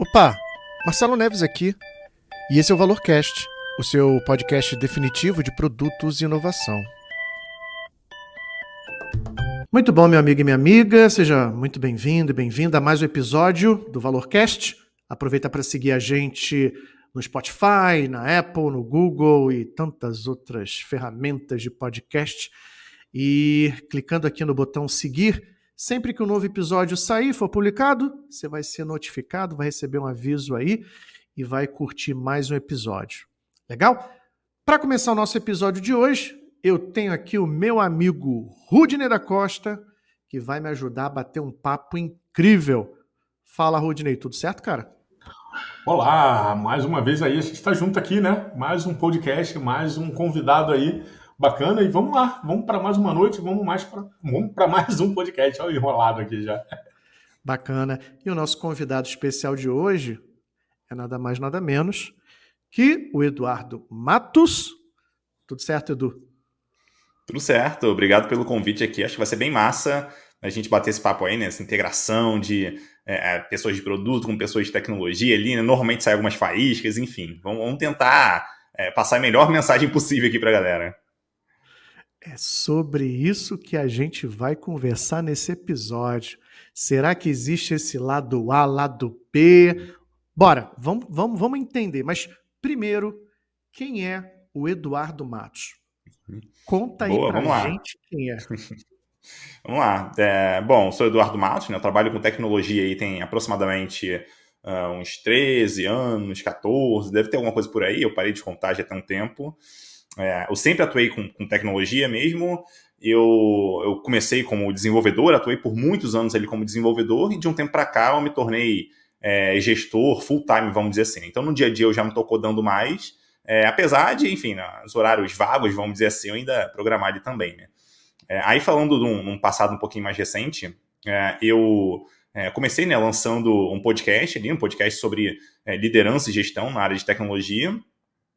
Opa, Marcelo Neves aqui. E esse é o Valorcast, o seu podcast definitivo de produtos e inovação. Muito bom, meu amigo e minha amiga, seja muito bem-vindo e bem-vinda a mais um episódio do Valorcast. Aproveita para seguir a gente no Spotify, na Apple, no Google e tantas outras ferramentas de podcast. E clicando aqui no botão seguir, Sempre que um novo episódio sair, for publicado, você vai ser notificado, vai receber um aviso aí e vai curtir mais um episódio. Legal? Para começar o nosso episódio de hoje, eu tenho aqui o meu amigo Rudney da Costa, que vai me ajudar a bater um papo incrível. Fala, Rudney, tudo certo, cara? Olá, mais uma vez aí a gente está junto aqui, né? Mais um podcast, mais um convidado aí bacana. E vamos lá, vamos para mais uma noite, vamos mais para vamos para mais um podcast. Olha o enrolado aqui já. Bacana. E o nosso convidado especial de hoje é nada mais nada menos que o Eduardo Matos. Tudo certo, Edu? Tudo certo. Obrigado pelo convite aqui. Acho que vai ser bem massa a gente bater esse papo aí, né? Essa integração de é, é pessoas de produto com pessoas de tecnologia ali. Né? Normalmente sai algumas faíscas, enfim. Vamos, vamos tentar é, passar a melhor mensagem possível aqui para a galera. É sobre isso que a gente vai conversar nesse episódio. Será que existe esse lado A, lado B? Bora, vamos, vamos, vamos entender. Mas primeiro, quem é o Eduardo Matos? Conta aí Boa, pra gente quem é. vamos lá. É, bom, sou Eduardo Matos, né? Eu trabalho com tecnologia aí tem aproximadamente uh, uns 13 anos, 14, deve ter alguma coisa por aí, eu parei de contar já tem um tempo. É, eu sempre atuei com, com tecnologia mesmo. Eu, eu, comecei como desenvolvedor, atuei por muitos anos ali como desenvolvedor, e de um tempo para cá eu me tornei é, gestor full time, vamos dizer assim. Então no dia a dia eu já não estou codando mais, é, apesar de, enfim, nos horários vagos, vamos dizer assim, eu ainda programar ali também. Né? É, aí falando de um, um, passado um pouquinho mais recente, é, eu é, comecei né, lançando um podcast ali, um podcast sobre liderança e gestão na área de tecnologia.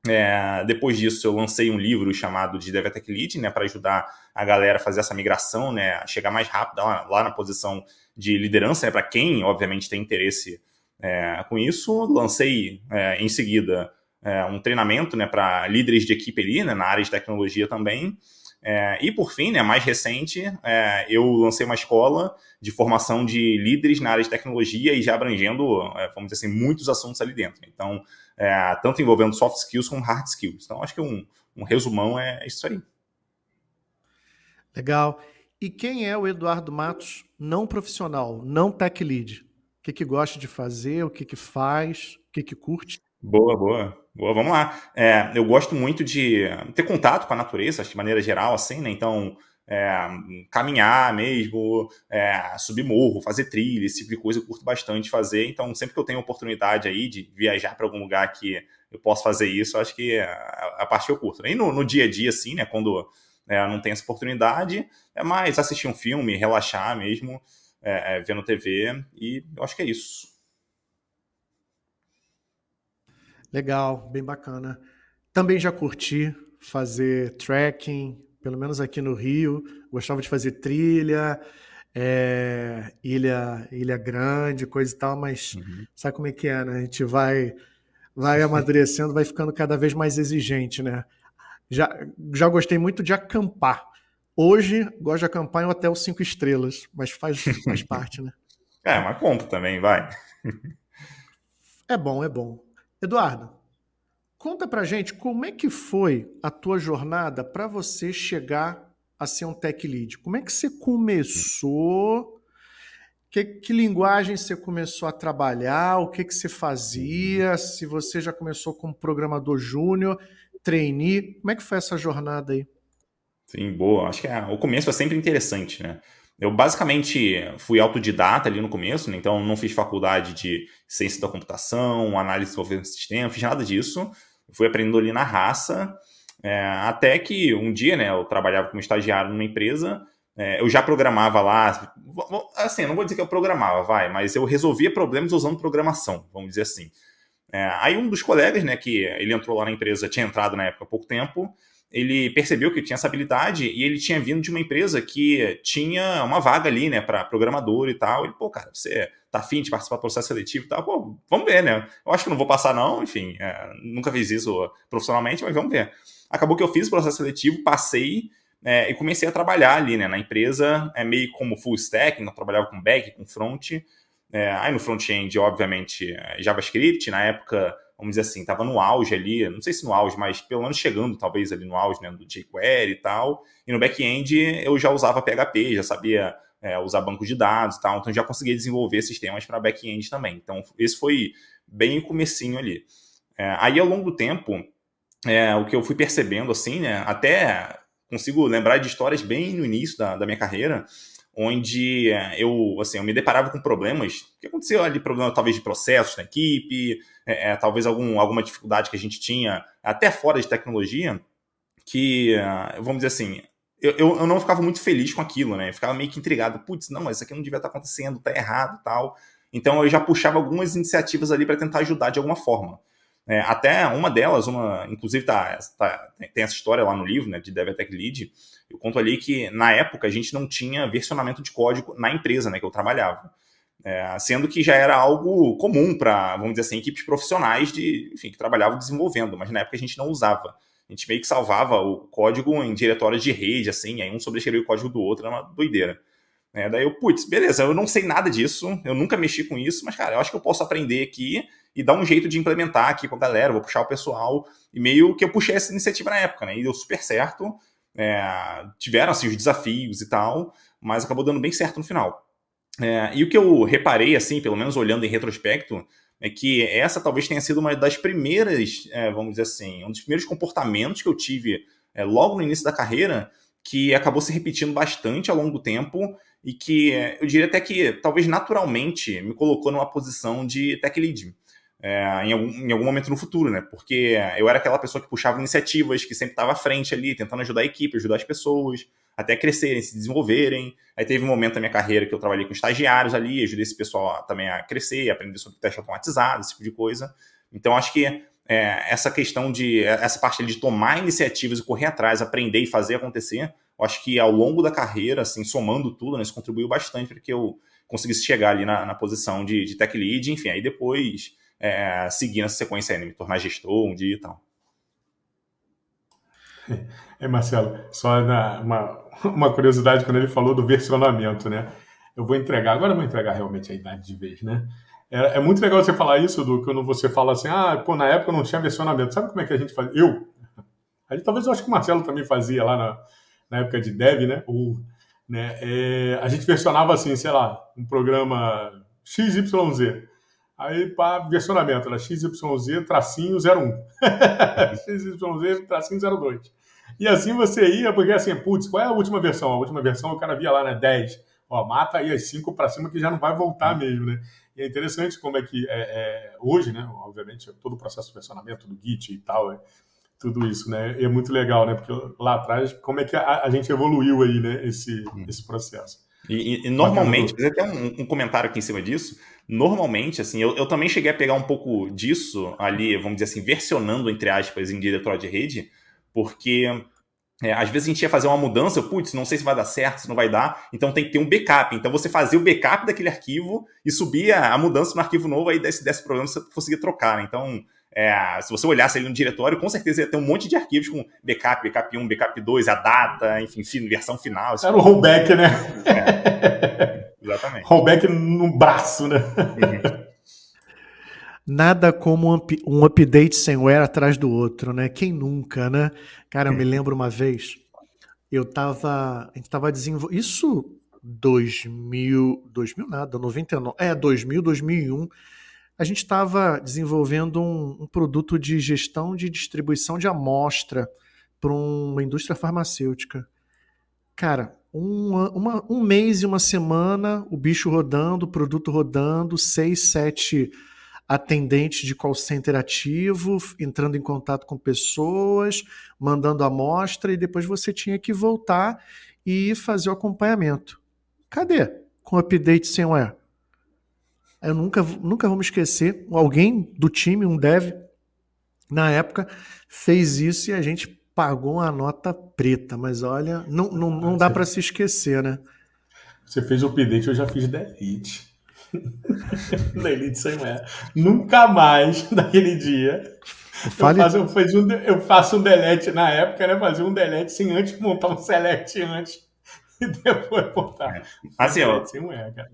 É, depois disso, eu lancei um livro chamado de DevTech Lead, né, para ajudar a galera a fazer essa migração, né, a chegar mais rápido lá, lá na posição de liderança, né, para quem, obviamente, tem interesse é, com isso. Lancei é, em seguida é, um treinamento né, para líderes de equipe ali, né, na área de tecnologia também. É, e por fim, né, mais recente, é, eu lancei uma escola de formação de líderes na área de tecnologia e já abrangendo, vamos dizer assim, muitos assuntos ali dentro. Então, é, tanto envolvendo soft skills como hard skills. Então, acho que um, um resumão é isso aí. Legal. E quem é o Eduardo Matos não profissional, não tech lead? O que, que gosta de fazer, o que, que faz, o que, que curte? Boa, boa. Boa, vamos lá. É, eu gosto muito de ter contato com a natureza, de maneira geral, assim, né? Então, é, caminhar mesmo, é, subir morro, fazer trilha, esse tipo de coisa eu curto bastante fazer. Então, sempre que eu tenho oportunidade aí de viajar para algum lugar que eu posso fazer isso, acho que a, a parte eu curto. E no, no, dia a dia, assim, né, quando é, não tem essa oportunidade, é mais assistir um filme, relaxar mesmo, é, é, vendo TV, e eu acho que é isso. Legal, bem bacana. Também já curti fazer trekking, pelo menos aqui no Rio, gostava de fazer trilha, é, ilha, ilha grande, coisa e tal, mas uhum. sabe como é que é, né? A gente vai, vai amadurecendo, vai ficando cada vez mais exigente, né? Já, já gostei muito de acampar. Hoje, gosto de acampar em hotel cinco estrelas, mas faz, faz parte, né? É, mas conta também, vai. é bom, é bom. Eduardo, Conta pra gente como é que foi a tua jornada para você chegar a ser um tech lead. Como é que você começou? Que, que linguagem você começou a trabalhar? O que, que você fazia? Se você já começou como programador júnior, trainee, como é que foi essa jornada aí? Sim, boa. Acho que é, o começo é sempre interessante, né? Eu basicamente fui autodidata ali no começo, né? então não fiz faculdade de ciência da computação, análise de desenvolvimento de sistema, fiz nada disso fui aprendendo ali na raça, é, até que um dia, né, eu trabalhava como estagiário numa empresa, é, eu já programava lá, assim, não vou dizer que eu programava, vai, mas eu resolvia problemas usando programação, vamos dizer assim. É, aí um dos colegas, né, que ele entrou lá na empresa, tinha entrado na época há pouco tempo, ele percebeu que tinha essa habilidade e ele tinha vindo de uma empresa que tinha uma vaga ali, né, para programador e tal. Ele, pô, cara, você tá afim de participar do processo seletivo e tal? Pô, vamos ver, né? Eu acho que não vou passar, não, enfim, é, nunca fiz isso profissionalmente, mas vamos ver. Acabou que eu fiz o processo seletivo, passei é, e comecei a trabalhar ali, né, na empresa, é meio como full stack, eu trabalhava com back, com front. É, aí no front-end, obviamente, é, JavaScript, na época vamos dizer assim, estava no auge ali, não sei se no auge, mas pelo menos chegando talvez ali no auge né, do jQuery e tal. E no back-end eu já usava PHP, já sabia é, usar banco de dados e tal, então já conseguia desenvolver sistemas para back-end também. Então esse foi bem o comecinho ali. É, aí ao longo do tempo, é, o que eu fui percebendo assim, né, até consigo lembrar de histórias bem no início da, da minha carreira, onde é, eu, assim, eu me deparava com problemas, que aconteceu ali, problema talvez de processos na equipe, é, é, talvez algum, alguma dificuldade que a gente tinha, até fora de tecnologia, que, é, vamos dizer assim, eu, eu, eu, não ficava muito feliz com aquilo, né? Eu ficava meio que intrigado, putz, não, isso aqui não devia estar acontecendo, tá errado tal. Então eu já puxava algumas iniciativas ali para tentar ajudar de alguma forma. É, até uma delas, uma, inclusive tá, tá, tem essa história lá no livro, né, de DevTech Lead, eu conto ali que na época a gente não tinha versionamento de código na empresa, né, que eu trabalhava. É, sendo que já era algo comum para, vamos dizer assim, equipes profissionais de, enfim, que trabalhavam desenvolvendo, mas na época a gente não usava. A gente meio que salvava o código em diretórios de rede, assim, aí um sobrescrevia o código do outro, era uma doideira. É, daí eu, putz, beleza, eu não sei nada disso, eu nunca mexi com isso, mas, cara, eu acho que eu posso aprender aqui e dar um jeito de implementar aqui com a galera, vou puxar o pessoal, e meio que eu puxei essa iniciativa na época, né, e deu super certo, é, tiveram, assim, os desafios e tal, mas acabou dando bem certo no final. É, e o que eu reparei, assim, pelo menos olhando em retrospecto, é que essa talvez tenha sido uma das primeiras, é, vamos dizer assim, um dos primeiros comportamentos que eu tive é, logo no início da carreira, que acabou se repetindo bastante ao longo do tempo e que eu diria até que talvez naturalmente me colocou numa posição de tech lead. É, em, algum, em, algum, momento no futuro, né? Porque eu era aquela pessoa que puxava iniciativas, que sempre estava à frente ali, tentando ajudar a equipe, ajudar as pessoas, até crescerem, se desenvolverem. Aí teve um momento da minha carreira que eu trabalhei com estagiários ali, ajudei esse pessoal também a crescer, aprender sobre teste automatizado, esse tipo de coisa. Então, acho que é, essa questão de, essa parte de tomar iniciativas e correr atrás, aprender e fazer acontecer, eu acho que ao longo da carreira, assim, somando tudo, né, isso contribuiu bastante para que eu conseguisse chegar ali na, na posição de, de, tech lead, enfim, aí depois é, seguir nessa sequência aí, né, me tornar gestor um dia e tal. É, Marcelo, só na, uma, uma curiosidade quando ele falou do versionamento, né? Eu vou entregar, agora eu vou entregar realmente a idade de vez, né? É, é, muito legal você falar isso, do quando você fala assim, ah, pô, na época não tinha versionamento. Sabe como é que a gente fazia? Eu, aí, talvez eu acho que o Marcelo também fazia lá na, na época de dev, né? Ou, né? É, a gente versionava assim, sei lá, um programa XYZ. Aí, pá, versionamento, era XYZ tracinho 01. XYZ tracinho 02. E assim você ia, porque assim, putz, qual é a última versão? A última versão o cara via lá, né, 10. Ó, mata aí as 5 para cima que já não vai voltar mesmo, né? E é interessante como é que é, é, hoje, né, obviamente, todo o processo de versionamento do Git e tal, é, tudo isso, né? E é muito legal, né? Porque lá atrás, como é que a, a gente evoluiu aí, né? Esse, hum. esse processo. E, e, e normalmente, fazer até um, um, comentário aqui em cima disso. Normalmente, assim, eu, eu também cheguei a pegar um pouco disso ali, vamos dizer assim, versionando, entre aspas, em diretório de rede, porque é, às vezes a gente ia fazer uma mudança, putz, não sei se vai dar certo, se não vai dar, então tem que ter um backup. Então você fazia o backup daquele arquivo e subia a mudança no arquivo novo, aí desse, desse problema você conseguia trocar. Né? Então, é, se você olhasse ali no diretório, com certeza ia ter um monte de arquivos com backup, backup 1, backup 2, a data, enfim, versão final. Era o rollback, né? É, exatamente. rollback no braço, né? Uhum. Nada como um, up um update semware atrás do outro, né? Quem nunca, né? Cara, eu me lembro uma vez, eu tava, a gente tava desenvolvendo, isso 2000, 2000 nada, 99, é, 2000, 2001, a gente estava desenvolvendo um, um, produto de gestão de distribuição de amostra para uma indústria farmacêutica. Cara, uma, uma, um mês e uma semana, o bicho rodando, o produto rodando, seis, sete atendentes de call center ativo, entrando em contato com pessoas, mandando amostra, e depois você tinha que voltar e fazer o acompanhamento. Cadê? Com update sem where? Eu nunca, nunca vou me esquecer, alguém do time, um dev, na época, fez isso e a gente pagou uma nota preta, mas olha, não, não, não dá para se esquecer, né? Você fez o update, eu já fiz delete. delete sem mulher. Nunca mais, naquele dia. Fale... Eu, faço, eu, faço um, eu faço um delete na época, né? Fazer um delete sem antes montar um select antes e depois botar. É. Assim, ó,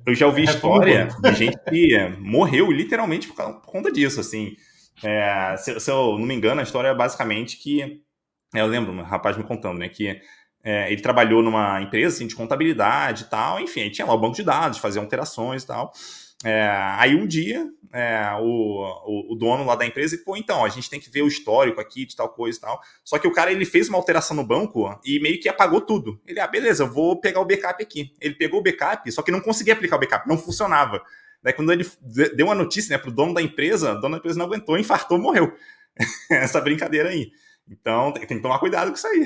eu já ouvi é história de gente que morreu literalmente por, conta disso, assim. É, se, se, eu não me engano, a história é basicamente que. Eu lembro, um rapaz me contando, né? Que é, ele trabalhou numa empresa assim, de contabilidade e tal, enfim, tinha lá o banco de dados, fazia alterações e tal. É, aí um dia, é, o, o, dono lá da empresa, pô, então, a gente tem que ver o histórico aqui de tal coisa e tal. Só que o cara, ele fez uma alteração no banco e meio que apagou tudo. Ele, ah, beleza, vou pegar o backup aqui. Ele pegou o backup, só que não conseguia aplicar o backup, não funcionava. Daí quando ele deu uma notícia né, pro dono da empresa, o dono da empresa não aguentou, infartou, morreu. Essa brincadeira aí. Então, tem que tomar cuidado com isso aí.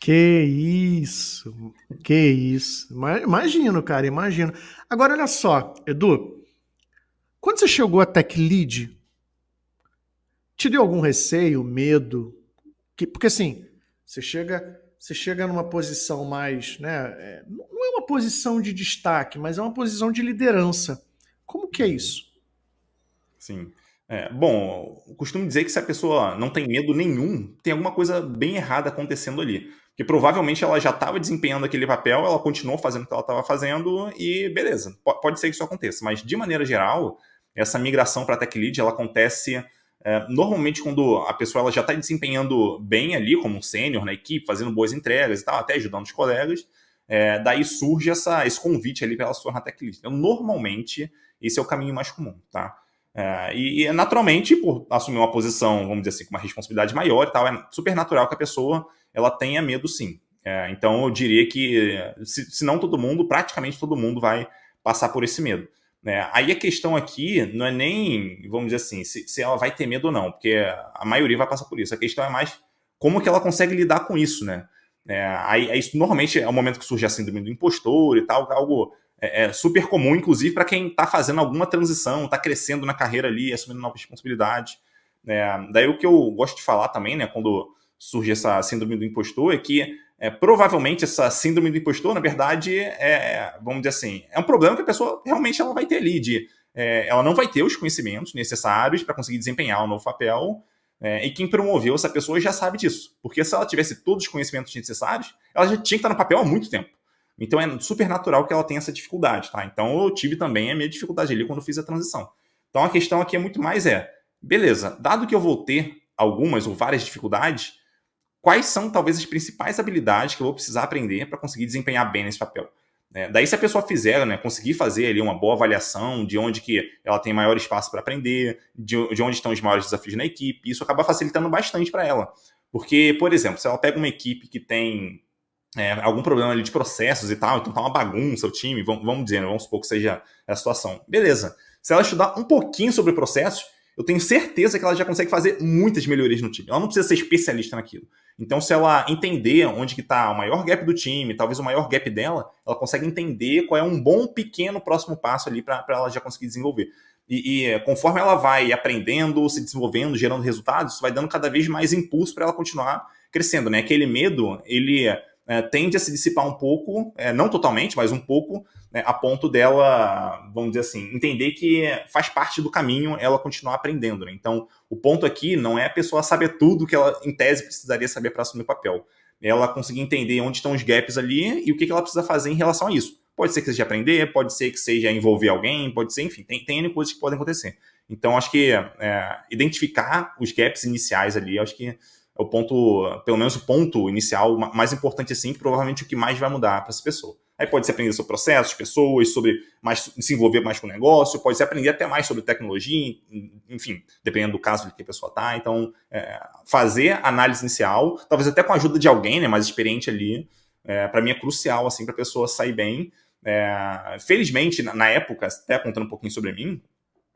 Que isso, que isso. Imagino, cara, imagino. Agora, olha só, Edu, quando você chegou a Tech Lead, te deu algum receio, medo? Que, porque assim, você chega, você chega numa posição mais, né? É, não é uma posição de destaque, mas é uma posição de liderança. Como que é isso? Sim. É, bom, costumo dizer que se a pessoa não tem medo nenhum, tem alguma coisa bem errada acontecendo ali que provavelmente ela já estava desempenhando aquele papel, ela continuou fazendo o que ela estava fazendo e beleza, pode ser que isso aconteça, mas de maneira geral, essa migração para Tech Lead ela acontece é, normalmente quando a pessoa ela já está desempenhando bem ali como um sênior na equipe, fazendo boas entregas e tal, até ajudando os colegas, é, daí surge essa, esse convite ali para ela se tornar Tech Lead. Então, normalmente, esse é o caminho mais comum, tá? É, e, e, naturalmente, por assumir uma posição, vamos dizer assim, com uma responsabilidade maior e tal, é super natural que a pessoa ela tenha medo sim. É, então eu diria que, se, se, não todo mundo, praticamente todo mundo vai passar por esse medo. É, aí a questão aqui não é nem, vamos dizer assim, se, se, ela vai ter medo ou não, porque a maioria vai passar por isso. A questão é mais como que ela consegue lidar com isso, né? É, aí, aí, normalmente é o momento que surge a síndrome do impostor e tal, algo é, é super comum, inclusive para quem está fazendo alguma transição, está crescendo na carreira ali, assumindo novas responsabilidades. É, daí o que eu gosto de falar também, né, quando surge essa síndrome do impostor é que é, provavelmente essa síndrome do impostor, na verdade, é, vamos dizer assim, é um problema que a pessoa realmente ela vai ter ali, de, é, ela não vai ter os conhecimentos necessários para conseguir desempenhar o um novo papel, é, e quem promoveu essa pessoa já sabe disso, porque se ela tivesse todos os conhecimentos necessários, ela já tinha que estar no papel há muito tempo. Então é super natural que ela tenha essa dificuldade, tá? Então eu tive também a minha dificuldade ali quando fiz a transição. Então a questão aqui é muito mais é, beleza, dado que eu vou ter algumas ou várias dificuldades, quais são talvez as principais habilidades que eu vou precisar aprender para conseguir desempenhar bem nesse papel. É, daí, se a pessoa fizer, né, conseguir fazer ali uma boa avaliação de onde que ela tem maior espaço para aprender, de, de, onde estão os maiores desafios na equipe, isso acaba facilitando bastante para ela. Porque, por exemplo, se ela pega uma equipe que tem é, algum problema ali de processos e tal, então tá uma bagunça o time, vamos, vamos dizer, né, vamos supor que seja a situação. Beleza. Se ela estudar um pouquinho sobre processos, eu tenho certeza que ela já consegue fazer muitas melhorias no time. Ela não precisa ser especialista naquilo. Então, se ela entender onde que está o maior gap do time, talvez o maior gap dela, ela consegue entender qual é um bom pequeno próximo passo ali para ela já conseguir desenvolver. E, e, conforme ela vai aprendendo, se desenvolvendo, gerando resultados, isso vai dando cada vez mais impulso para ela continuar crescendo, né? Aquele medo, ele é, tende a se dissipar um pouco, é, não totalmente, mas um pouco, né, a ponto dela, vamos dizer assim, entender que faz parte do caminho ela continuar aprendendo. Né? Então, o ponto aqui não é a pessoa saber tudo que ela, em tese, precisaria saber para assumir o papel. Ela conseguir entender onde estão os gaps ali e o que, que ela precisa fazer em relação a isso. Pode ser que seja aprender, pode ser que seja envolver alguém, pode ser, enfim, tem, tem coisas que podem acontecer. Então, acho que é, identificar os gaps iniciais ali, acho que é o ponto, pelo menos o ponto inicial mais importante assim, provavelmente o que mais vai mudar para essa pessoa. Aí pode ser aprender sobre processos, pessoas, sobre mais, se envolver mais com o negócio, pode ser aprender até mais sobre tecnologia, enfim, dependendo do caso de que a pessoa está. Então, é, fazer análise inicial, talvez até com a ajuda de alguém né, mais experiente ali, é, para mim é crucial assim, para a pessoa sair bem. É, felizmente, na, na, época, até contando um pouquinho sobre mim,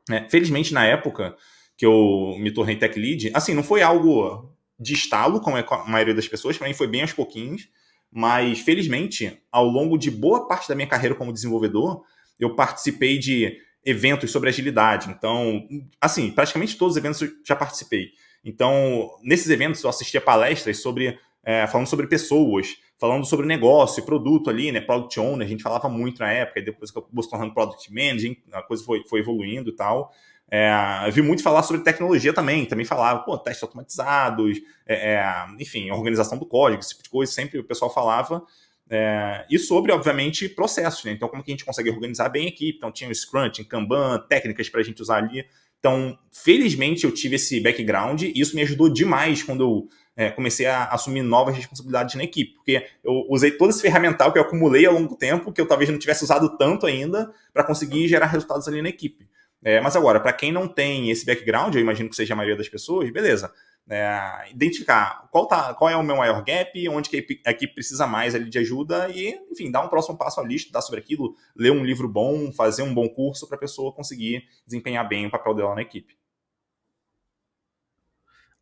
né, felizmente na época que eu me tornei tech lead, assim, não foi algo de estalo, como é a maioria das pessoas, para mim foi bem aos pouquinhos, mas felizmente, ao longo de boa parte da minha carreira como desenvolvedor, eu participei de eventos sobre agilidade. Então, assim, praticamente todos os eventos eu já participei. Então, nesses eventos eu assistia palestras sobre é, falando sobre pessoas, falando sobre negócio, produto ali, né? Product owner, a gente falava muito na época, e depois que eu se tornando product manager, a coisa foi, foi evoluindo e tal. É, vi muito falar sobre tecnologia também, também falava, pô, testes automatizados, é, é, enfim, organização do código, esse tipo de coisa, sempre o pessoal falava. É, e sobre, obviamente, processos, né? Então, como que a gente consegue organizar bem a equipe? Então, tinha o Scrum, tinha Kanban, técnicas para a gente usar ali. Então, felizmente, eu tive esse background e isso me ajudou demais quando eu é, comecei a assumir novas responsabilidades na equipe, porque eu usei todo esse ferramental que eu acumulei ao longo do tempo, que eu talvez não tivesse usado tanto ainda, para conseguir gerar resultados ali na equipe. É, mas agora, para quem não tem esse background, eu imagino que seja a maioria das pessoas, beleza é, identificar qual, tá, qual é o meu maior gap, onde que a equipe precisa mais ali de ajuda e, enfim, dar um próximo passo ali, estudar sobre aquilo, ler um livro bom, fazer um bom curso para a pessoa conseguir desempenhar bem o papel dela na equipe.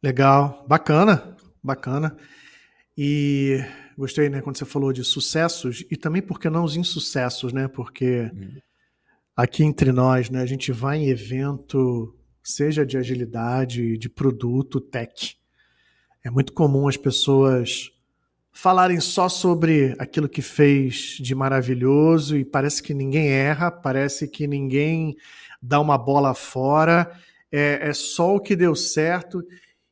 Legal, bacana, bacana. E gostei, né, quando você falou de sucessos e também, por que não os insucessos, né? Porque hum. Aqui entre nós, né, a gente vai em evento seja de agilidade, de produto, tech. É muito comum as pessoas falarem só sobre aquilo que fez de maravilhoso e parece que ninguém erra, parece que ninguém dá uma bola fora, é, é só o que deu certo.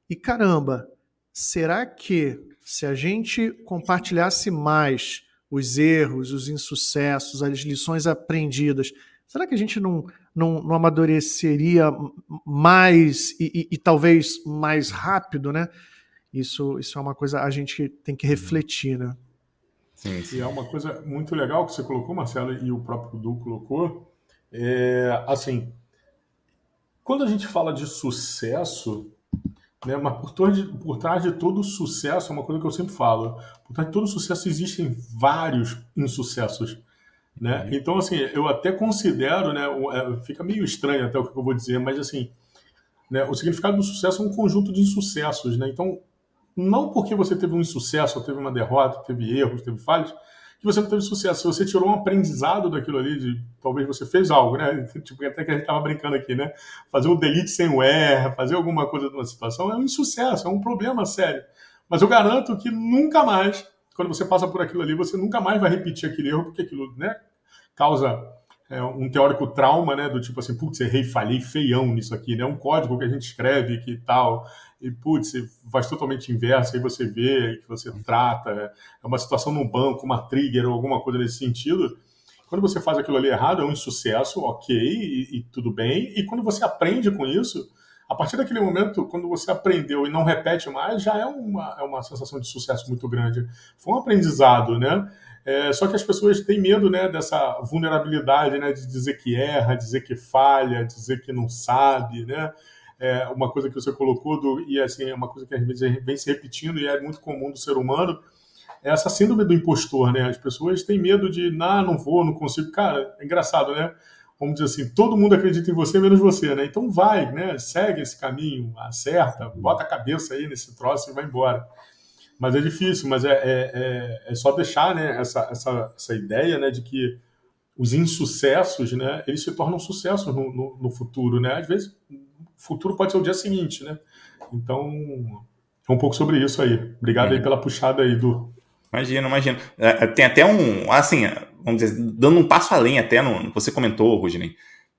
E caramba, será que se a gente compartilhasse mais os erros, os insucessos, as lições aprendidas, será que a gente não não, não amadureceria mais e, e, e, talvez mais rápido, né? Isso, isso é uma coisa a gente tem que refletir, né? Sim, sim. E é uma coisa muito legal que você colocou, Marcelo, e o próprio Du colocou. É, assim, quando a gente fala de sucesso, né, mas por trás, de, por trás de todo sucesso, é uma coisa que eu sempre falo, por trás de todo sucesso existem vários insucessos. Né? Então, assim, eu até considero, né, é, fica meio estranho até o que eu vou dizer, mas assim, né, o significado do sucesso é um conjunto de insucessos. Né? Então, não porque você teve um insucesso, ou teve uma derrota, teve erros, teve falhas, que você não teve sucesso. Se você tirou um aprendizado daquilo ali, de talvez você fez algo, né? Tipo, até que a gente estava brincando aqui, né? Fazer o delete sem o R, fazer alguma coisa numa situação é um insucesso, é um problema sério. Mas eu garanto que nunca mais quando você passa por aquilo ali, você nunca mais vai repetir aquele erro, porque aquilo né, causa é, um teórico trauma, né, do tipo assim, putz, errei, falhei feião nisso aqui, né, um código que a gente escreve que tal, e putz, faz totalmente inverso, aí você vê, que você trata, é uma situação no banco, uma trigger ou alguma coisa nesse sentido, quando você faz aquilo ali errado, é um insucesso, ok, e, e tudo bem, e quando você aprende com isso, a partir daquele momento, quando você aprendeu e não repete mais, já é uma, é uma sensação de sucesso muito grande. Foi um aprendizado, né? É, só que as pessoas têm medo né, dessa vulnerabilidade, né, de dizer que erra, dizer que falha, dizer que não sabe, né? É uma coisa que você colocou, do, e assim, é uma coisa que às vezes vem se repetindo e é muito comum do ser humano, é essa síndrome do impostor, né? As pessoas têm medo de, não, não vou, não consigo. Cara, é engraçado, né? Vamos dizer assim, todo mundo acredita em você menos você, né? Então vai, né? Segue esse caminho, acerta, bota a cabeça aí nesse troço e vai embora. Mas é difícil, mas é, é, é, é só deixar né, essa, essa, essa ideia né, de que os insucessos, né, eles se tornam sucessos no, no, no, futuro, né? Às vezes, o futuro pode ser o dia seguinte, né? Então, é um pouco sobre isso aí. Obrigado aí pela puxada aí, do. Imagina, imagina. É, tem até um, assim, vamos dizer, dando um passo além até no, você comentou, Rudney,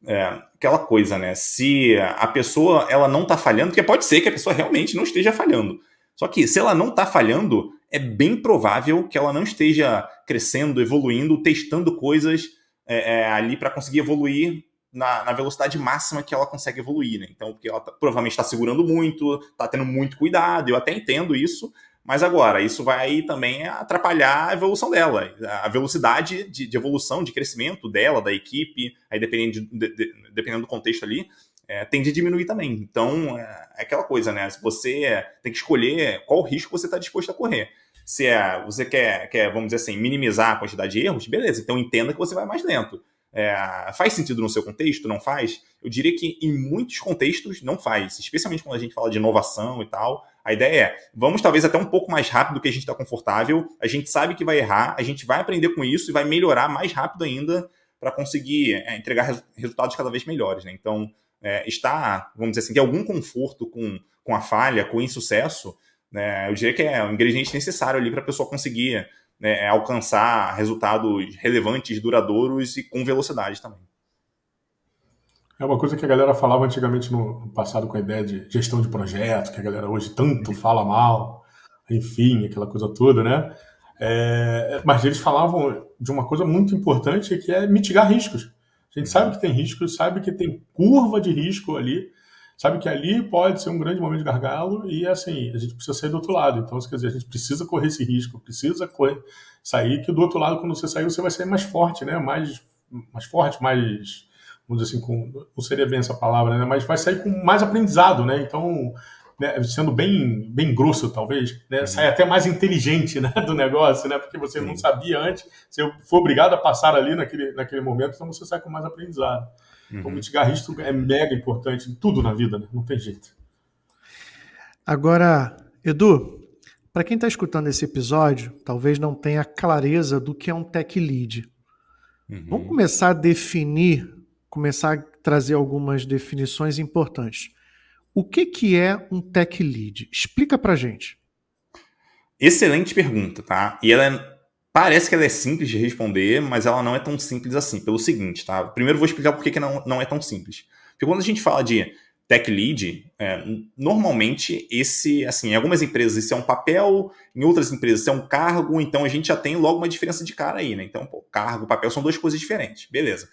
é, aquela coisa, né? Se a pessoa ela não está falhando, porque pode ser que a pessoa realmente não esteja falhando. Só que se ela não está falhando, é bem provável que ela não esteja crescendo, evoluindo, testando coisas é, é, ali para conseguir evoluir na, na, velocidade máxima que ela consegue evoluir, né? Então, porque ela tá, provavelmente está segurando muito, está tendo muito cuidado, eu até entendo isso, mas agora, isso vai também atrapalhar a evolução dela, a velocidade de, de evolução, de crescimento dela, da equipe, aí dependendo, de, de, dependendo do contexto ali, é, tende a diminuir também. Então, é, aquela coisa, né? Você tem que escolher qual risco você está disposto a correr. Se é, você quer, quer, vamos dizer assim, minimizar a quantidade de erros, beleza, então entenda que você vai mais lento. É, faz sentido no seu contexto? Não faz? Eu diria que em muitos contextos não faz, especialmente quando a gente fala de inovação e tal. A ideia é, vamos talvez até um pouco mais rápido do que a gente está confortável, a gente sabe que vai errar, a gente vai aprender com isso e vai melhorar mais rápido ainda para conseguir é, entregar res resultados cada vez melhores. Né? Então, é, está, vamos dizer assim, ter algum conforto com, com a falha, com o insucesso, né, eu diria que é um ingrediente necessário ali para a pessoa conseguir né, alcançar resultados relevantes, duradouros e com velocidade também. É uma coisa que a galera falava antigamente no passado com a ideia de gestão de projeto, que a galera hoje tanto fala mal, enfim, aquela coisa toda, né? É, mas eles falavam de uma coisa muito importante que é mitigar riscos. A gente sabe que tem riscos, sabe que tem curva de risco ali, sabe que ali pode ser um grande momento de gargalo e assim, a gente precisa sair do outro lado. Então, quer dizer, a gente precisa correr esse risco, precisa correr, sair, que do outro lado, quando você sair, você vai sair mais forte, né? Mais, mais forte, mais vamos dizer assim, com, não seria bem essa palavra, né? mas vai sair com mais aprendizado, né? Então, né, sendo bem, bem grosso, talvez, né? Uhum. sai até mais inteligente né, do negócio, né? Porque você Sim. não sabia antes, você foi obrigado a passar ali naquele, naquele momento, então você sai com mais aprendizado. Então, uhum. Então, mitigar risco é mega importante em tudo na vida, né? Não tem jeito. Agora, Edu, para quem está escutando esse episódio, talvez não tenha clareza do que é um tech lead. Uhum. Vamos começar a definir começar a trazer algumas definições importantes. O que, que é um tech lead? Explica pra gente. Excelente pergunta, tá? E ela é, parece que ela é simples de responder, mas ela não é tão simples assim. Pelo seguinte, tá? Primeiro vou explicar por que, que não, não é tão simples. Porque quando a gente fala de tech lead, é, normalmente esse, assim, em algumas empresas isso é um papel, em outras empresas isso é um cargo, então a gente já tem logo uma diferença de cara aí, né? Então, pô, cargo, papel são duas coisas diferentes, beleza.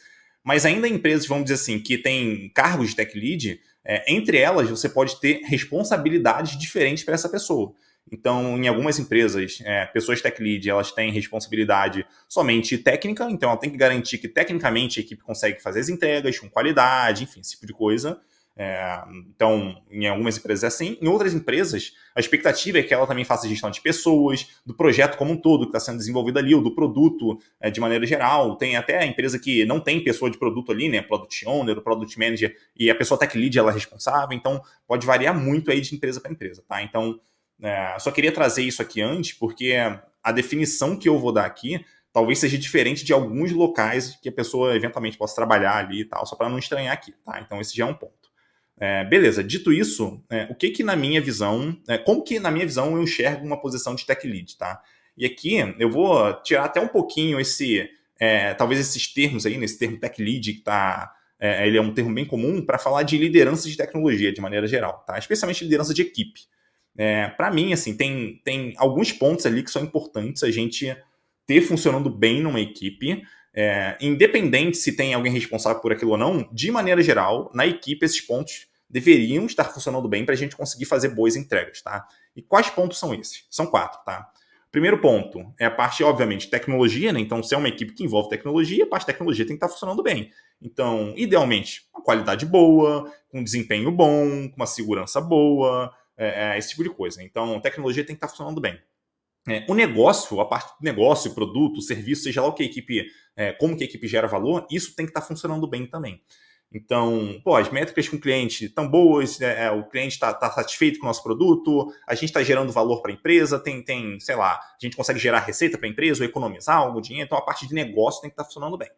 Mas ainda em empresas, vamos dizer assim, que tem cargos de tech lead, é, entre elas você pode ter responsabilidades diferentes para essa pessoa. Então, em algumas empresas, é, pessoas tech lead, elas têm responsabilidade somente técnica, então ela tem que garantir que tecnicamente a equipe consegue fazer as entregas com qualidade, enfim, esse tipo de coisa. É, então, em algumas empresas é assim. Em outras empresas, a expectativa é que ela também faça gestão de pessoas, do projeto como um todo que está sendo desenvolvido ali, ou do produto é, de maneira geral. Tem até a empresa que não tem pessoa de produto ali, né? Product Owner, Product Manager, e a pessoa Tech Lead ela é responsável. Então, pode variar muito aí de empresa para empresa, tá? Então, é, só queria trazer isso aqui antes, porque a definição que eu vou dar aqui talvez seja diferente de alguns locais que a pessoa eventualmente possa trabalhar ali e tal, só para não estranhar aqui, tá? Então, esse já é um ponto. É, beleza, dito isso, é, o que que na minha visão, é, como que na minha visão eu enxergo uma posição de tech lead, tá? E aqui eu vou tirar até um pouquinho esse, é, talvez esses termos aí, nesse termo tech lead que tá, é, ele é um termo bem comum para falar de liderança de tecnologia de maneira geral, tá? Especialmente liderança de equipe. É, para mim, assim, tem, tem alguns pontos ali que são importantes a gente ter funcionando bem numa equipe, é, independente se tem alguém responsável por aquilo ou não, de maneira geral, na equipe esses pontos deveriam estar funcionando bem para a gente conseguir fazer boas entregas, tá? E quais pontos são esses? São quatro, tá? Primeiro ponto é a parte, obviamente, tecnologia, né? Então, se é uma equipe que envolve tecnologia, a parte de tecnologia tem que estar funcionando bem. Então, idealmente, uma qualidade boa, com um desempenho bom, com uma segurança boa, é, é, esse tipo de coisa. Então, tecnologia tem que estar funcionando bem. É, o negócio, a parte do negócio, produto, serviço, seja lá o que a equipe, é, como que a equipe gera valor, isso tem que estar funcionando bem também. Então, pô, as métricas com o cliente estão boas, né? É, o cliente está tá satisfeito com o nosso produto, a gente está gerando valor para a empresa, tem, tem, sei lá, a gente consegue gerar receita para a empresa ou economizar algo, dinheiro, então a parte de negócio tem que estar tá funcionando bem.